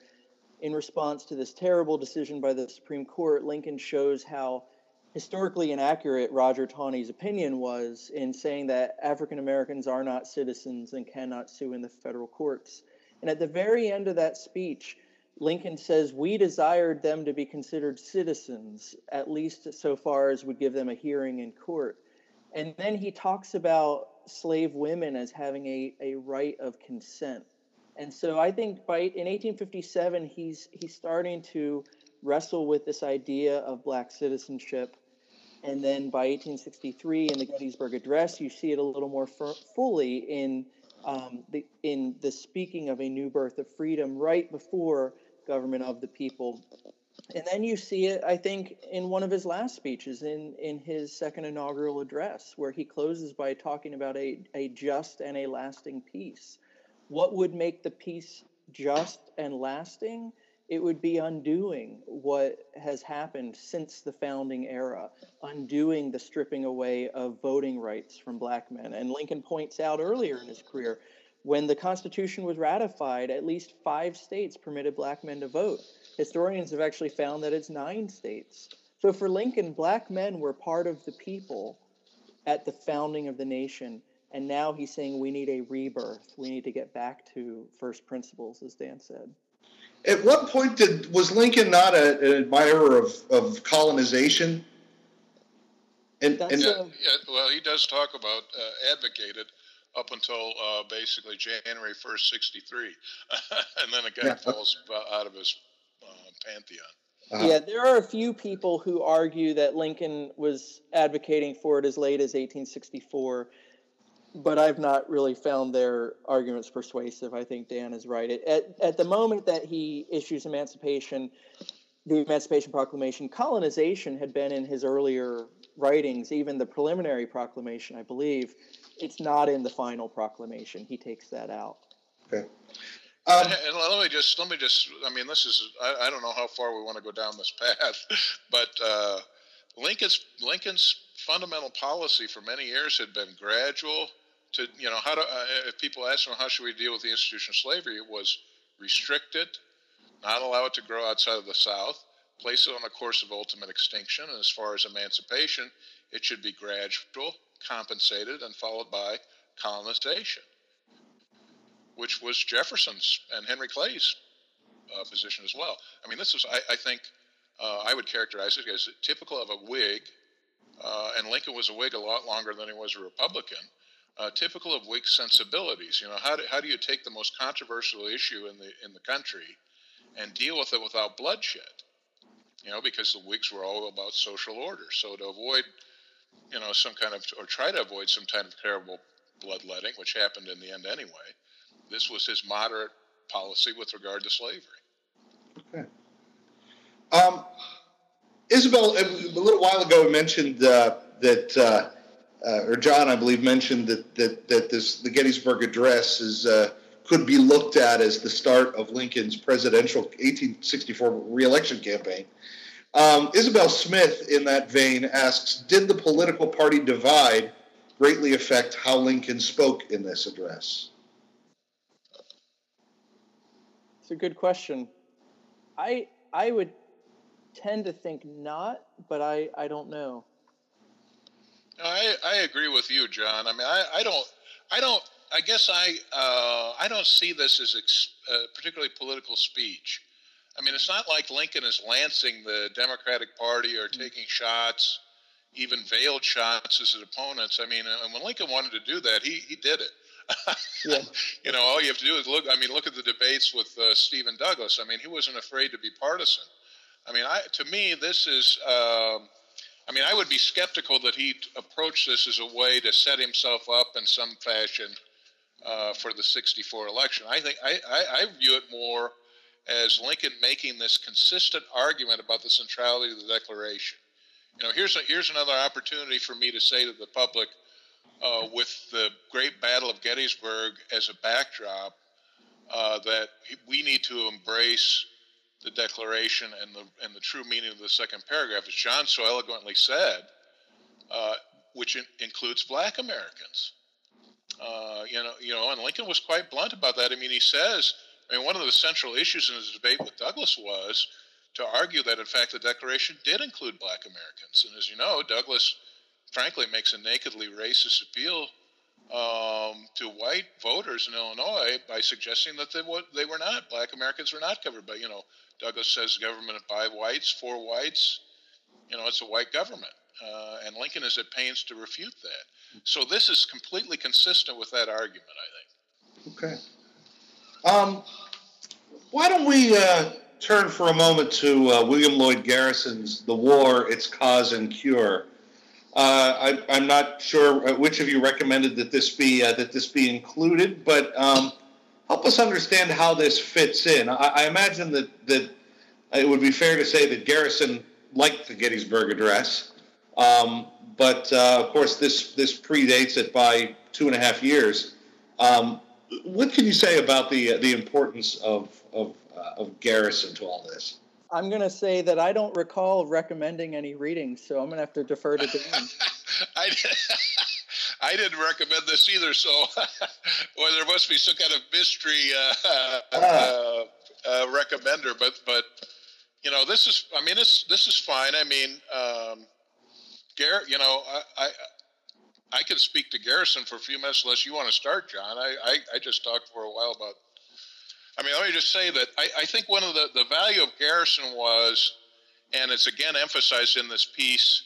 Speaker 3: in response to this terrible decision by the Supreme Court, Lincoln shows how historically inaccurate Roger Taney's opinion was in saying that African Americans are not citizens and cannot sue in the federal courts. And at the very end of that speech, Lincoln says, We desired them to be considered citizens, at least so far as would give them a hearing in court. And then he talks about slave women as having a, a right of consent. And so I think by in 1857 he's he's starting to wrestle with this idea of black citizenship and then by 1863, in the Gettysburg Address, you see it a little more fully in um, the in the speaking of a new birth of freedom right before government of the people. And then you see it, I think, in one of his last speeches, in, in his second inaugural address, where he closes by talking about a, a just and a lasting peace. What would make the peace just and lasting? It would be undoing what has happened since the founding era, undoing the stripping away of voting rights from black men. And Lincoln points out earlier in his career, when the Constitution was ratified, at least five states permitted black men to vote. Historians have actually found that it's nine states. So for Lincoln, black men were part of the people at the founding of the nation. And now he's saying we need a rebirth. We need to get back to first principles, as Dan said.
Speaker 2: At what point did was Lincoln not a, an admirer of, of colonization? And,
Speaker 3: That's
Speaker 2: and
Speaker 3: a-
Speaker 4: Yeah, well, he does talk about uh, advocated up until uh, basically January 1st, 63. and then again,
Speaker 2: Yeah.
Speaker 4: it falls out of his uh, pantheon.
Speaker 2: uh,
Speaker 3: Yeah, there are a few people who argue that Lincoln was advocating for it as late as 1864, but I've not really found their arguments persuasive. I think Dan is right. At, at the moment that he issues emancipation, the Emancipation Proclamation, colonization had been in his earlier writings, even the preliminary proclamation, I believe. It's not in the final proclamation. He takes that out.
Speaker 2: okay. Um,
Speaker 4: and let me just let me just I mean this is I, I don't know how far we want to go down this path, but uh, Lincoln's Lincoln's fundamental policy for many years had been gradual. To you know how to uh, if people ask him how should we deal with the institution of slavery, it was restrict it, not allow it to grow outside of the South, place it on a course of ultimate extinction. And as far as emancipation, it should be gradual, compensated, and followed by colonization which was Jefferson's and Henry Clay's uh, position as well. I mean, this is, I, I think, uh, I would characterize it as typical of a Whig, uh, and Lincoln was a Whig a lot longer than he was a Republican. Uh, typical of Whig sensibilities. You know, how do, how do you take the most controversial issue in the in the country and deal with it without bloodshed? You know, because the Whigs were all about social order. So to avoid, you know, some kind of or try to avoid some kind of terrible bloodletting, which happened in the end anyway, this was his moderate policy with regard to slavery. Okay.
Speaker 2: Um, Isabel, a little while ago, mentioned uh, that, uh, uh, or John, I believe, mentioned that that that this the Gettysburg Address is uh, could be looked at as the start of Lincoln's presidential 1864 reelection campaign. Um, Isabel Smith, in that vein, asks, "Did the political party divide greatly affect how Lincoln spoke in this address?"
Speaker 3: It's a good question. I I would tend to think not, but I I don't know.
Speaker 4: I, I agree with you, John. I mean, I, I don't, I don't, I guess I, uh, I don't see this as ex, uh, particularly political speech. I mean, it's not like Lincoln is lancing the Democratic Party or taking shots, even veiled shots at his opponents. I mean, and when Lincoln wanted to do that, he, he did it.
Speaker 3: Yeah.
Speaker 4: you know, all you have to do is look. I mean, look at the debates with uh, Stephen Douglas. I mean, he wasn't afraid to be partisan. I mean, I, to me, this is. Um, I mean, I would be skeptical that he approached this as a way to set himself up in some fashion uh, for the '64 election. I think I, I, I view it more as Lincoln making this consistent argument about the centrality of the Declaration. You know, here's a, here's another opportunity for me to say to the public, uh, with the Great Battle of Gettysburg as a backdrop, uh, that we need to embrace the Declaration and the and the true meaning of the second paragraph, as John so eloquently said, uh, which in, includes Black Americans. Uh, you know, you know, and Lincoln was quite blunt about that. I mean, he says, I mean, one of the central issues in his debate with Douglas was to argue that, in fact, the Declaration did include Black Americans. And as you know, Douglas, frankly, makes a nakedly racist appeal um, to white voters in Illinois by suggesting that they, they were not. Black Americans were not covered by, you know, Douglas says government by whites, for whites. You know, it's a white government. Uh, and Lincoln is at pains to refute that. So this is completely consistent with that argument, I think.
Speaker 2: Okay. Um, why don't we uh, turn for a moment to uh, William Lloyd Garrison's "The War: Its Cause and Cure"? Uh, I, am not sure which of you recommended that this be uh, that this be included, but um, help us understand how this fits in. I, I, imagine that that it would be fair to say that Garrison liked the Gettysburg Address, um, but uh, of course this this predates it by two and a half years. Um, what can you say about the the importance of of, uh, of Garrison to all this?
Speaker 3: I'm going to say that I don't recall recommending any readings, so I'm going to have to defer to Dan.
Speaker 4: I, I didn't recommend this either, so well, there must be some kind of mystery uh, uh, uh, recommender. But but you know, this is I mean, this this is fine. I mean, um, Garrett, you know, I, I I can speak to Garrison for a few minutes unless you want to start, John. I, I, I just talked for a while about. I mean, let me just say that I, I think one of the, the value of Garrison was, and it's again emphasized in this piece,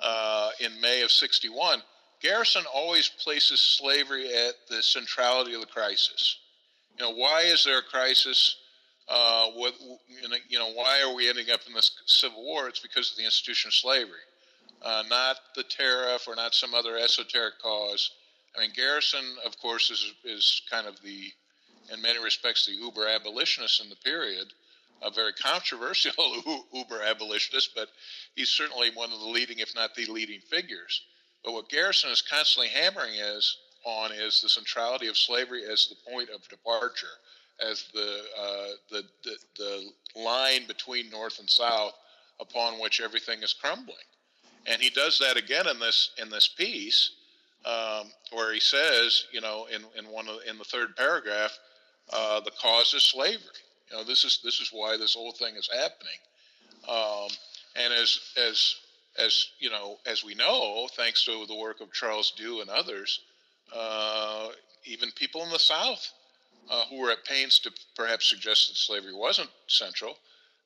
Speaker 4: uh, in May of 61, Garrison always places slavery at the centrality of the crisis. You know, why is there a crisis? Uh, what, you know, why are we ending up in this civil war? It's because of the institution of slavery, uh, not the tariff or not some other esoteric cause. I mean, Garrison, of course, is is kind of the, in many respects, the uber abolitionist in the period, a very controversial uber abolitionist, but he's certainly one of the leading, if not the leading figures. But what Garrison is constantly hammering is on is the centrality of slavery as the point of departure as the, uh, the, the, the line between North and South upon which everything is crumbling. And he does that again in this in this piece, um, where he says, you know, in, in one of, in the third paragraph, uh, the cause is slavery. You know, this is this is why this whole thing is happening. Um, and as as as you know, as we know, thanks to the work of Charles Dew and others, uh, even people in the South uh, who were at pains to perhaps suggest that slavery wasn't central,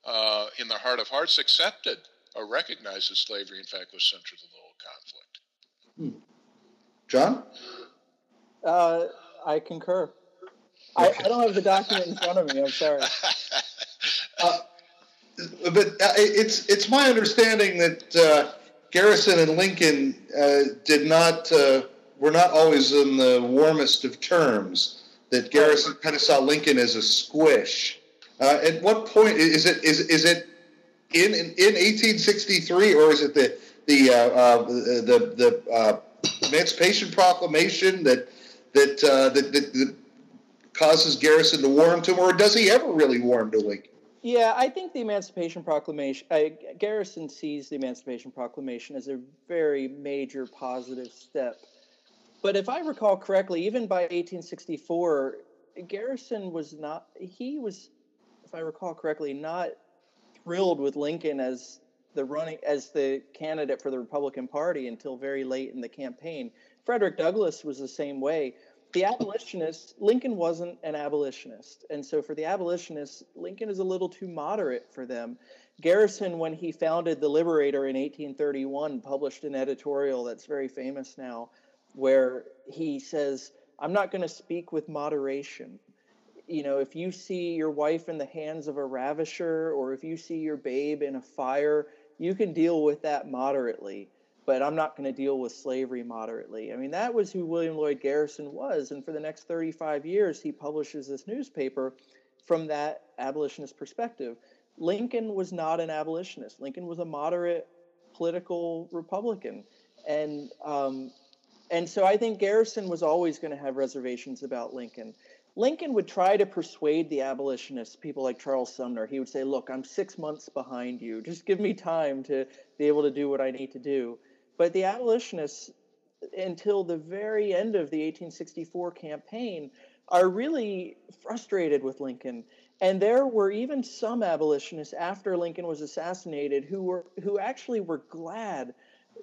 Speaker 4: uh, in their heart of hearts accepted or recognized that slavery, in fact, was central to the whole conflict.
Speaker 2: Hmm. John?
Speaker 3: Uh, I concur. I, I, don't have the document in front of me. I'm sorry.
Speaker 2: Uh, but uh, it's it's my understanding that uh, Garrison and Lincoln did not were not always in the warmest of terms that Garrison kind of saw Lincoln as a squish. Uh, at what point is it is is it in in, in 1863 or is it the the uh, uh, the the uh, Emancipation Proclamation that that, uh, that, that that causes Garrison to warm to him, or does he ever really warm to Lincoln?
Speaker 3: Yeah, I think the Emancipation Proclamation, Garrison sees the Emancipation Proclamation as a very major positive step but if I recall correctly, even by 1864, Garrison was not, he was, if I recall correctly, not thrilled with Lincoln as the running as the candidate for the Republican Party until very late in the campaign. Frederick Douglass was the same way. The abolitionists, Lincoln wasn't an abolitionist. And so for the abolitionists, Lincoln is a little too moderate for them. Garrison, when he founded The Liberator in 1831, published an editorial that's very famous now where he says, I'm not going to speak with moderation. You know, if you see your wife in the hands of a ravisher or if you see your babe in a fire, you can deal with that moderately, but I'm not going to deal with slavery moderately. I mean, that was who William Lloyd Garrison was. And for the next 35 years, he publishes this newspaper from that abolitionist perspective. Lincoln was not an abolitionist, Lincoln was a moderate political Republican. And um, and so I think Garrison was always going to have reservations about Lincoln. Lincoln would try to persuade the abolitionists, people like Charles Sumner. He would say, Look, I'm six months behind you. Just give me time to be able to do what I need to do. But the abolitionists, until the very end of the 1864 campaign, are really frustrated with Lincoln. And there were even some abolitionists after Lincoln was assassinated who were who actually were glad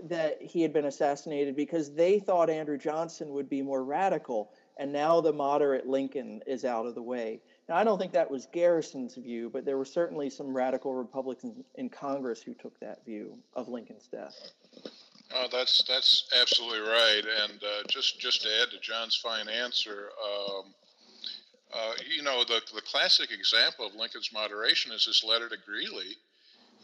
Speaker 3: that he had been assassinated because they thought Andrew Johnson would be more radical, and now the moderate Lincoln is out of the way. Now, I don't think that was Garrison's view, but there were certainly some radical Republicans in Congress who took that view of Lincoln's death.
Speaker 4: Oh, that's that's absolutely right. And uh, just just to add to John's fine answer, um, uh, you know, the the classic example of Lincoln's moderation is his letter to Greeley,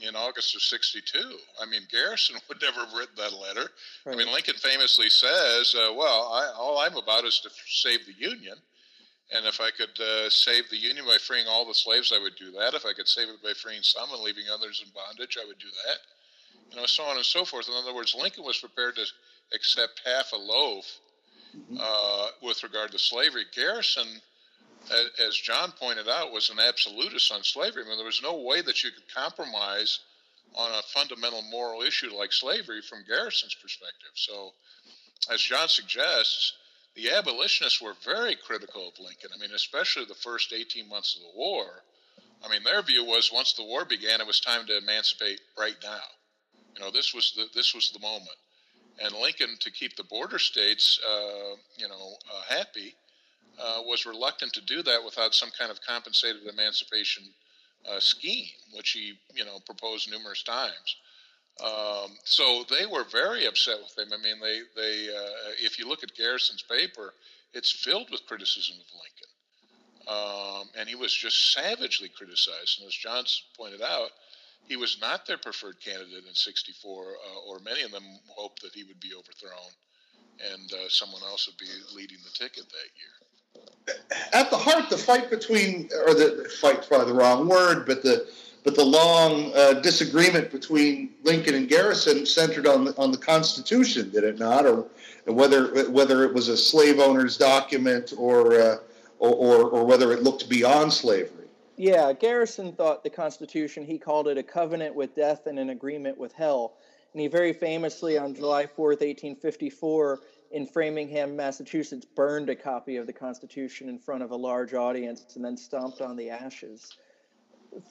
Speaker 4: in August of 62. I mean, Garrison would never have written that letter. Right. I mean, Lincoln famously says, uh, well, I, all I'm about is to save the Union. And if I could uh, save the Union by freeing all the slaves, I would do that. If I could save it by freeing some and leaving others in bondage, I would do that. You know, so on and so forth. In other words, Lincoln was prepared to accept half a loaf mm-hmm. uh, with regard to slavery. Garrison as John pointed out, was an absolutist on slavery. I mean, there was no way that you could compromise on a fundamental moral issue like slavery from Garrison's perspective. So, as John suggests, the abolitionists were very critical of Lincoln. I mean, especially the first 18 months of the war. I mean, their view was once the war began, it was time to emancipate right now. You know, this was the this was the moment. And Lincoln, to keep the border states, uh, you know, uh, happy, uh, was reluctant to do that without some kind of compensated emancipation uh, scheme, which he you know proposed numerous times. Um, so they were very upset with him. I mean, they they uh, if you look at Garrison's paper, it's filled with criticism of Lincoln, um, and he was just savagely criticized. And as John's pointed out, he was not their preferred candidate in '64, uh, or many of them hoped that he would be overthrown, and uh, someone else would be leading the ticket that year.
Speaker 2: At the heart, the fight between, or the fight, probably the wrong word, but the but the long uh, disagreement between Lincoln and Garrison centered on the, on the Constitution, did it not, or whether whether it was a slave owner's document or, uh, or, or or whether it looked beyond slavery?
Speaker 3: Yeah, Garrison thought the Constitution. He called it a covenant with death and an agreement with hell, and he very famously, on July fourth, eighteen fifty-four. In Framingham, Massachusetts, burned a copy of the Constitution in front of a large audience and then stomped on the ashes.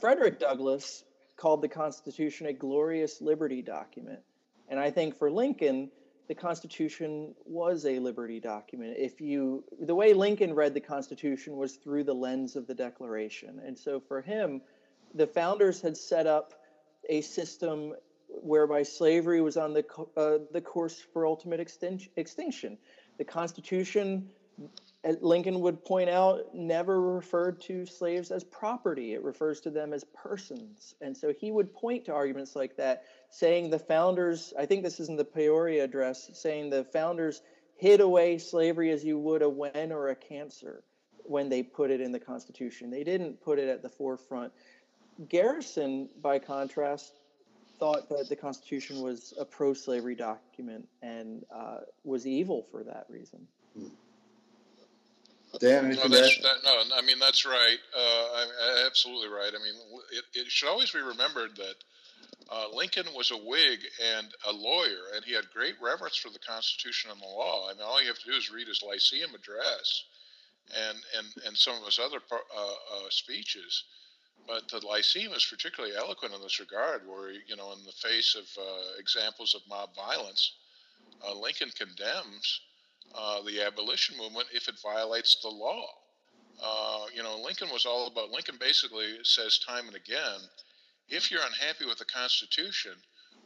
Speaker 3: Frederick Douglass called the Constitution a glorious liberty document. And I think for Lincoln, the Constitution was a liberty document. If you, the way Lincoln read the Constitution was through the lens of the Declaration. And so for him, the founders had set up a system whereby slavery was on the, uh, the course for ultimate extinction. The Constitution Lincoln would point out, never referred to slaves as property. It refers to them as persons. And so he would point to arguments like that, saying the founders, I think this is in the Peoria address, saying the founders hid away slavery as you would a wen or a cancer when they put it in the Constitution. They didn't put it at the forefront. Garrison, by contrast, thought that the Constitution was a pro slavery document and uh, was evil for that reason. Hmm.
Speaker 2: Dan,
Speaker 4: no, that's, that, no, I mean that's right. Uh, I, absolutely right. I mean, it, it, should always be remembered that uh, Lincoln was a Whig and a lawyer, and he had great reverence for the Constitution and the law. I mean, all you have to do is read his Lyceum address and and and some of his other uh, uh, speeches. But the Lyceum is particularly eloquent in this regard, where you know, in the face of uh, examples of mob violence, uh, Lincoln condemns uh, the abolition movement if it violates the law. Uh, you know, Lincoln was all about, Lincoln basically says time and again if you're unhappy with the Constitution,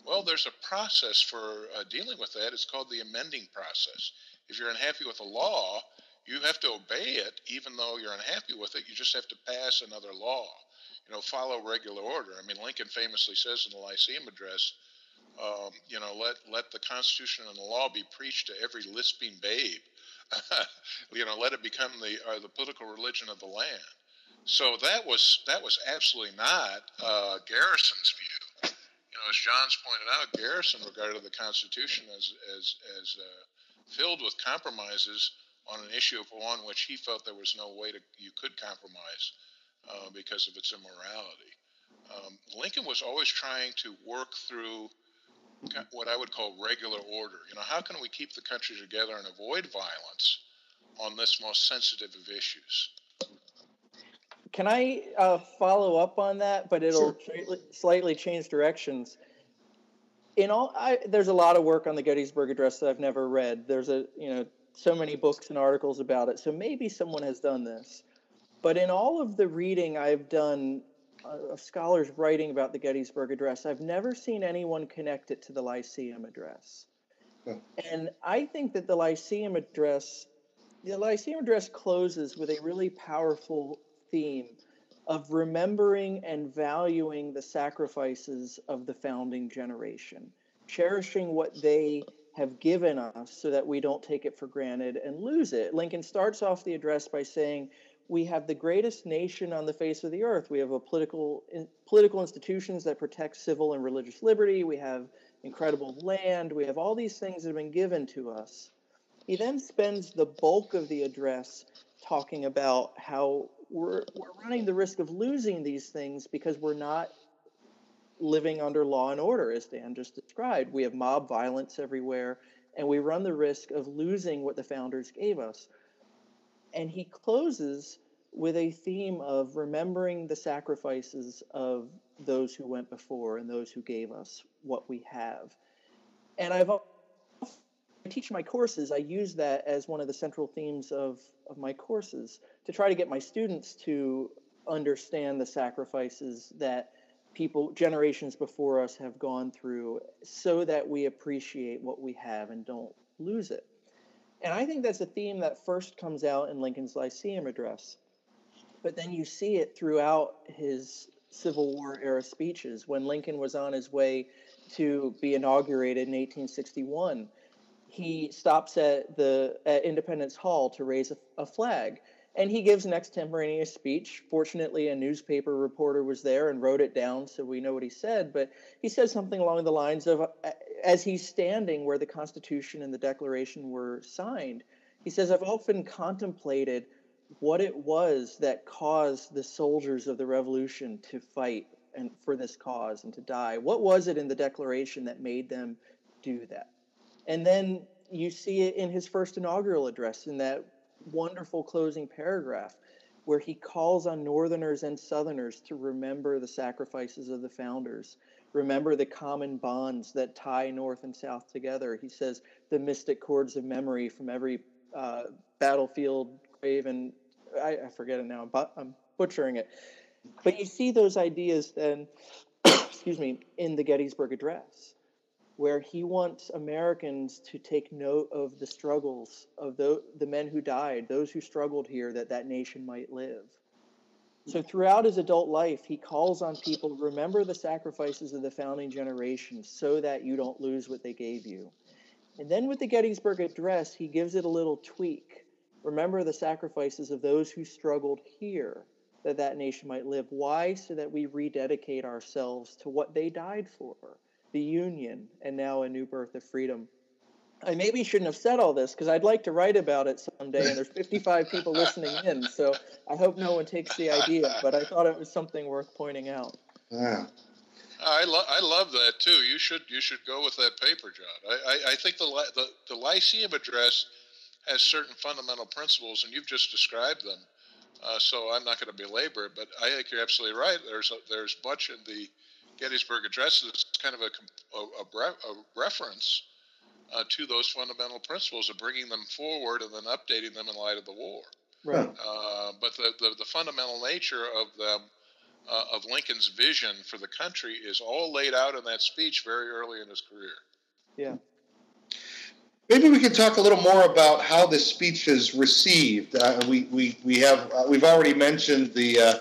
Speaker 4: well, there's a process for uh, dealing with that. It's called the amending process. If you're unhappy with a law, you have to obey it, even though you're unhappy with it. You just have to pass another law. You know, follow regular order. I mean, Lincoln famously says in the Lyceum address, um, you know, let let the Constitution and the law be preached to every lisping babe. you know, let it become the uh, the political religion of the land. So that was that was absolutely not uh, Garrison's view. You know, as John's pointed out, Garrison regarded the Constitution as as as uh, filled with compromises on an issue upon which he felt there was no way to you could compromise uh, because of its immorality. Um, Lincoln was always trying to work through what I would call regular order. You know, how can we keep the country together and avoid violence on this most sensitive of issues?
Speaker 3: Can I uh, follow up on that? But it'll sure. slightly change directions. In all, I, there's a lot of work on the Gettysburg Address that I've never read. There's a you know so many books and articles about it. So maybe someone has done this. But in all of the reading I've done of scholars writing about the Gettysburg Address, I've never seen anyone connect it to the Lyceum Address. And I think that the Lyceum Address, the Lyceum Address closes with a really powerful theme of remembering and valuing the sacrifices of the founding generation, cherishing what they have given us so that we don't take it for granted and lose it. Lincoln starts off the address by saying, we have the greatest nation on the face of the earth. We have a political in, political institutions that protect civil and religious liberty. We have incredible land. We have all these things that have been given to us. He then spends the bulk of the address talking about how we're, we're running the risk of losing these things because we're not living under law and order, as Dan just described. We have mob violence everywhere, and we run the risk of losing what the founders gave us and he closes with a theme of remembering the sacrifices of those who went before and those who gave us what we have. And I've I teach my courses, I use that as one of the central themes of, of my courses to try to get my students to understand the sacrifices that people generations before us have gone through so that we appreciate what we have and don't lose it. And I think that's a theme that first comes out in Lincoln's Lyceum address. But then you see it throughout his Civil War era speeches. When Lincoln was on his way to be inaugurated in 1861, he stops at the at Independence Hall to raise a, a flag and he gives an extemporaneous speech. Fortunately, a newspaper reporter was there and wrote it down so we know what he said. But he says something along the lines of as he's standing where the Constitution and the Declaration were signed, he says, I've often contemplated what it was that caused the soldiers of the Revolution to fight and for this cause and to die. What was it in the Declaration that made them do that? And then you see it in his first inaugural address in that wonderful closing paragraph where he calls on Northerners and Southerners to remember the sacrifices of the founders, remember the common bonds that tie North and South together. He says the mystic chords of memory from every uh, battlefield grave, and I, I, forget it now. I'm, I'm butchering it. But you see those ideas then, excuse me, in the Gettysburg Address where he wants Americans to take note of the struggles of the, the men who died, those who struggled here, that that nation might live. So throughout his adult life, he calls on people remember the sacrifices of the founding generation so that you don't lose what they gave you. And then with the Gettysburg Address, he gives it a little tweak. Remember the sacrifices of those who struggled here that that nation might live. Why? So that we rededicate ourselves to what they died for the Union, and now a new birth of freedom. I maybe shouldn't have said all this because I'd like to write about it someday, and there's 55 people listening in, so I hope no one takes the idea. But I thought it was something worth pointing out.
Speaker 2: Yeah.
Speaker 4: I, lo- I love that too. You should you should go with that paper, John. I, I, I think the, the the Lyceum address has certain fundamental principles, and you've just described them. Uh, so I'm not going to belabor it, but I think you're absolutely right. There's a, there's much in the Gettysburg Address is kind of a, a, a, a reference uh, to those fundamental principles of bringing them forward and then updating them in light of the war.
Speaker 3: Right.
Speaker 4: Uh, but the, the, the, fundamental nature of them, uh, of Lincoln's vision for the country is all laid out in that speech very early in his career.
Speaker 3: Yeah.
Speaker 2: Maybe we could talk a little more about how this speech is received. Uh, we, we, we have uh, we've already mentioned the uh,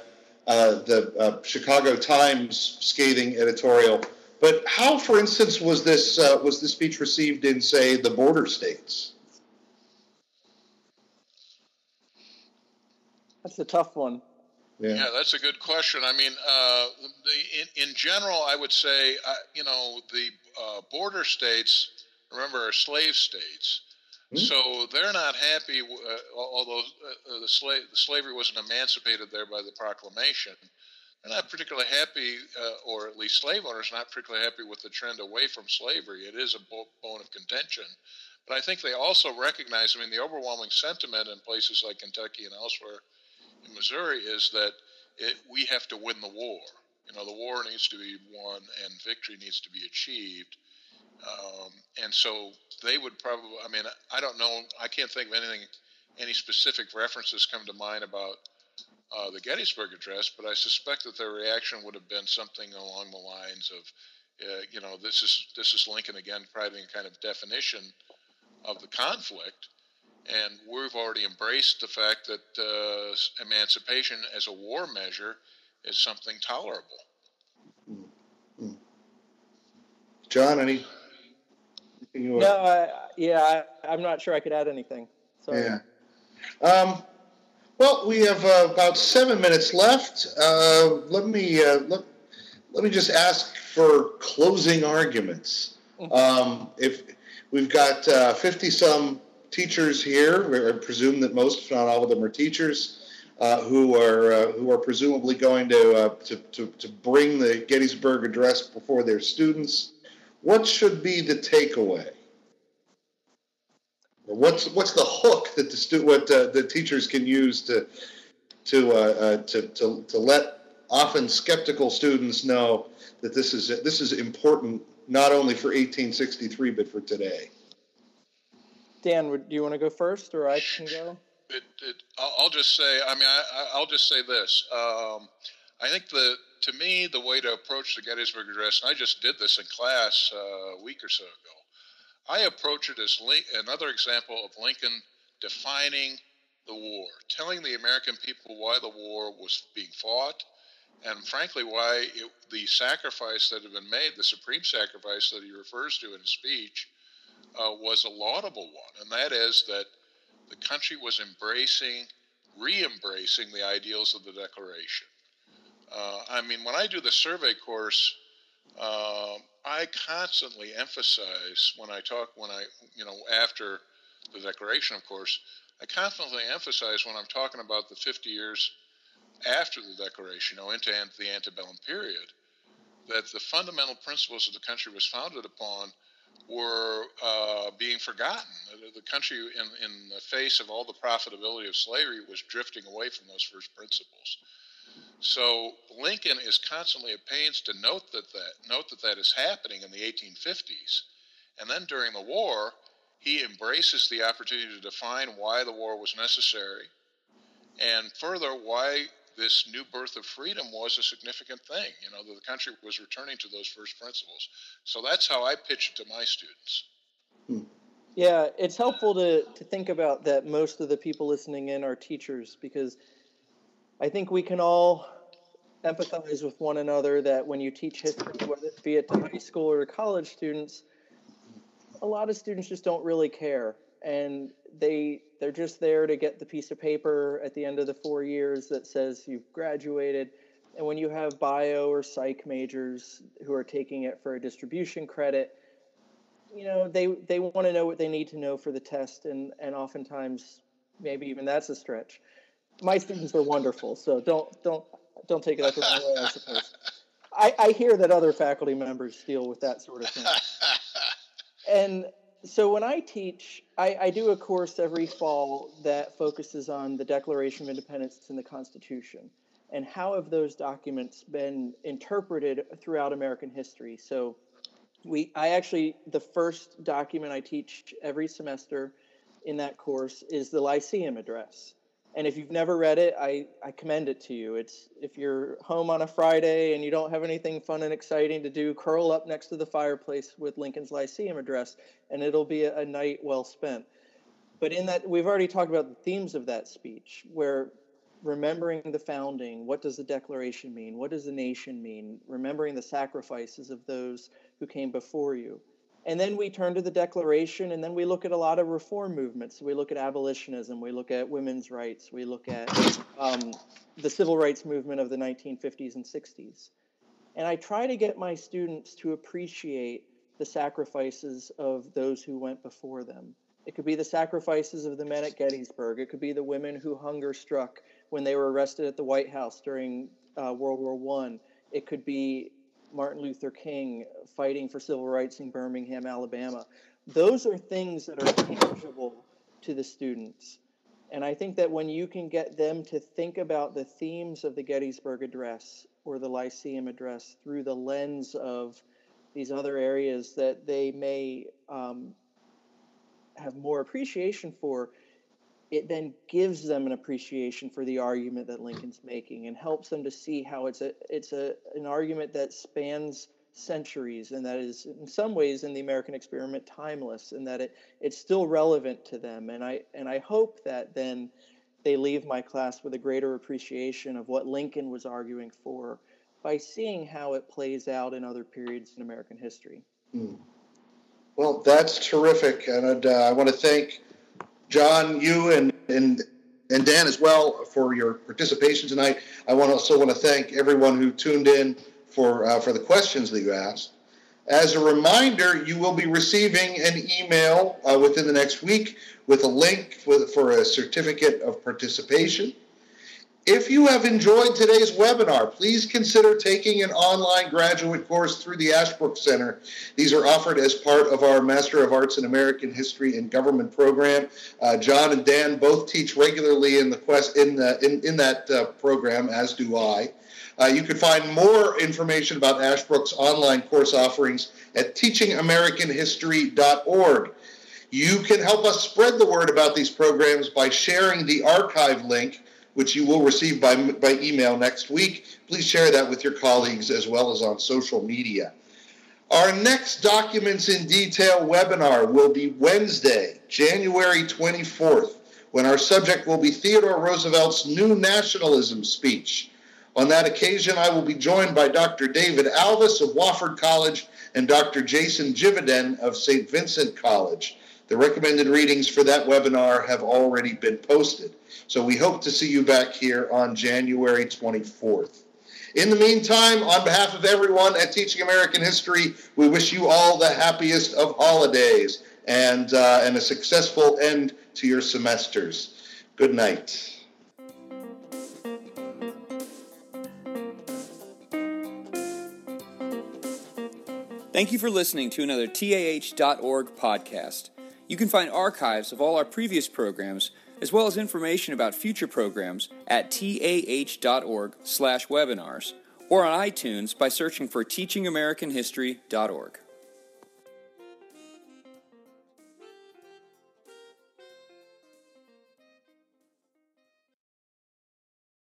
Speaker 2: uh, the uh, Chicago Times scathing editorial. But how, for instance, was this uh, was this speech received in, say, the border states?
Speaker 3: That's a tough one.
Speaker 4: Yeah, yeah that's a good question. I mean, uh, the, in, in general, I would say, uh, you know, the border states, remember, are slave states. Hmm? So they're not happy, uh, although uh, the, sla- the slavery wasn't emancipated there by the proclamation. They're not particularly happy, uh, or at least slave owners not particularly happy with the trend away from slavery. It is a bone of contention. But I think they also recognize, I mean, the overwhelming sentiment in places like Kentucky and elsewhere in Missouri is that it, we have to win the war. You know, the war needs to be won and victory needs to be achieved. Um, and so they would probably, I mean, I don't know, I can't think of anything, any specific references come to mind about uh, the Gettysburg Address, but I suspect that their reaction would have been something along the lines of, uh, you know, this is this is Lincoln again, providing a kind of definition of the conflict, and we've already embraced the fact that uh, emancipation as a war measure is something tolerable.
Speaker 2: John, any
Speaker 3: you no, I, yeah, I, am not sure I could add anything. Sorry.
Speaker 2: Yeah. Um, well, we have uh, about seven minutes left. Uh, let me uh, let, let me just ask for closing arguments. Mm-hmm. Um, if we've got uh, fifty some teachers here, I presume that most, if not all of them, are teachers. Uh, who are uh, who are presumably going to, to, to to bring the Gettysburg Address before their students what should be the takeaway? What's what's the hook that the stu- what uh, the teachers can use to to, uh, uh, to to to let often skeptical students know that this is this is important not only for 1863 but for today.
Speaker 3: Dan, would, do you want to go first, or I can go?
Speaker 4: It, it, I'll just say. I mean, I, will just say this. Um, I think the to me, the way to approach the Gettysburg Address, and I just did this in class uh, a week or so ago, I approach it as another example of Lincoln defining the war, telling the American people why the war was being fought, and frankly, why it, the sacrifice that had been made, the supreme sacrifice that he refers to in his speech, uh, was a laudable one, and that is that the country was embracing, re embracing the ideals of the Declaration. Uh, I mean, when I do the survey course, uh, I constantly emphasize when I talk, when I, you know, after the Declaration, of course, I constantly emphasize when I'm talking about the 50 years after the Declaration, you know, into the antebellum period, that the fundamental principles that the country was founded upon were uh, being forgotten. The country, in, in the face of all the profitability of slavery, was drifting away from those first principles. So Lincoln is constantly at pains to note that, that note that that is happening in the 1850s, and then during the war, he embraces the opportunity to define why the war was necessary, and further why this new birth of freedom was a significant thing. You know, that the country was returning to those first principles. So that's how I pitch it to my students.
Speaker 3: Hmm. Yeah, it's helpful to, to think about that most of the people listening in are teachers because I think we can all empathize with one another that when you teach history, whether it be it to high school or college students, a lot of students just don't really care. And they they're just there to get the piece of paper at the end of the four years that says you've graduated. And when you have bio or psych majors who are taking it for a distribution credit, you know, they they want to know what they need to know for the test and and oftentimes maybe even that's a stretch. My students are wonderful, so don't don't don't take it up the wrong way, I suppose. I, I hear that other faculty members deal with that sort of thing. And so when I teach, I, I, do a course every fall that focuses on the Declaration of Independence and the Constitution, and how have those documents been interpreted throughout American history. So we, I actually, the first document I teach every semester in that course is the Lyceum Address. And if you've never read it, I, I commend it to you. It's if you're home on a Friday and you don't have anything fun and exciting to do, curl up next to the fireplace with Lincoln's Lyceum address, and it'll be a, a night well spent. But in that, we've already talked about the themes of that speech, where remembering the founding, what does the Declaration mean? What does the nation mean? Remembering the sacrifices of those who came before you. And then we turn to the Declaration, and then we look at a lot of reform movements. We look at abolitionism, we look at women's rights, we look at um, the civil rights movement of the 1950s and 60s. And I try to get my students to appreciate the sacrifices of those who went before them. It could be the sacrifices of the men at Gettysburg. It could be the women who hunger struck when they were arrested at the White House during uh, World War I. It could be Martin Luther King fighting for civil rights in Birmingham, Alabama. Those are things that are tangible to the students. And I think that when you can get them to think about the themes of the Gettysburg Address or the Lyceum Address through the lens of these other areas that they may um, have more appreciation for, it then gives them an appreciation for the argument that Lincoln's making and helps them to see how it's a it's a an argument that spans centuries and that is in some ways in the American experiment timeless and that it it's still relevant to them and I and I hope that then they leave my class with a greater appreciation of what Lincoln was arguing for by seeing how it plays out in other periods in American history. Mm.
Speaker 2: Well, that's terrific, and uh, I want to thank John, you and and and Dan as well for your participation tonight. I want also want to thank everyone who tuned in for uh, for the questions that you asked. As a reminder, you will be receiving an email uh, within the next week with a link for, for a certificate of participation. If you have enjoyed today's webinar, please consider taking an online graduate course through the Ashbrook Center. These are offered as part of our Master of Arts in American History and Government program. Uh, John and Dan both teach regularly in the quest in the, in, in that uh, program, as do I. Uh, you can find more information about Ashbrook's online course offerings at teachingamericanhistory.org. You can help us spread the word about these programs by sharing the archive link which you will receive by, by email next week. Please share that with your colleagues as well as on social media. Our next Documents in Detail webinar will be Wednesday, January 24th, when our subject will be Theodore Roosevelt's New Nationalism speech. On that occasion, I will be joined by Dr. David Alvis of Wofford College and Dr. Jason Jividen of St. Vincent College. The recommended readings for that webinar have already been posted. So we hope to see you back here on January 24th. In the meantime, on behalf of everyone at Teaching American History, we wish you all the happiest of holidays and, uh, and a successful end to your semesters. Good night.
Speaker 1: Thank you for listening to another TAH.org podcast. You can find archives of all our previous programs as well as information about future programs at tah.org/webinars or on iTunes by searching for teachingamericanhistory.org.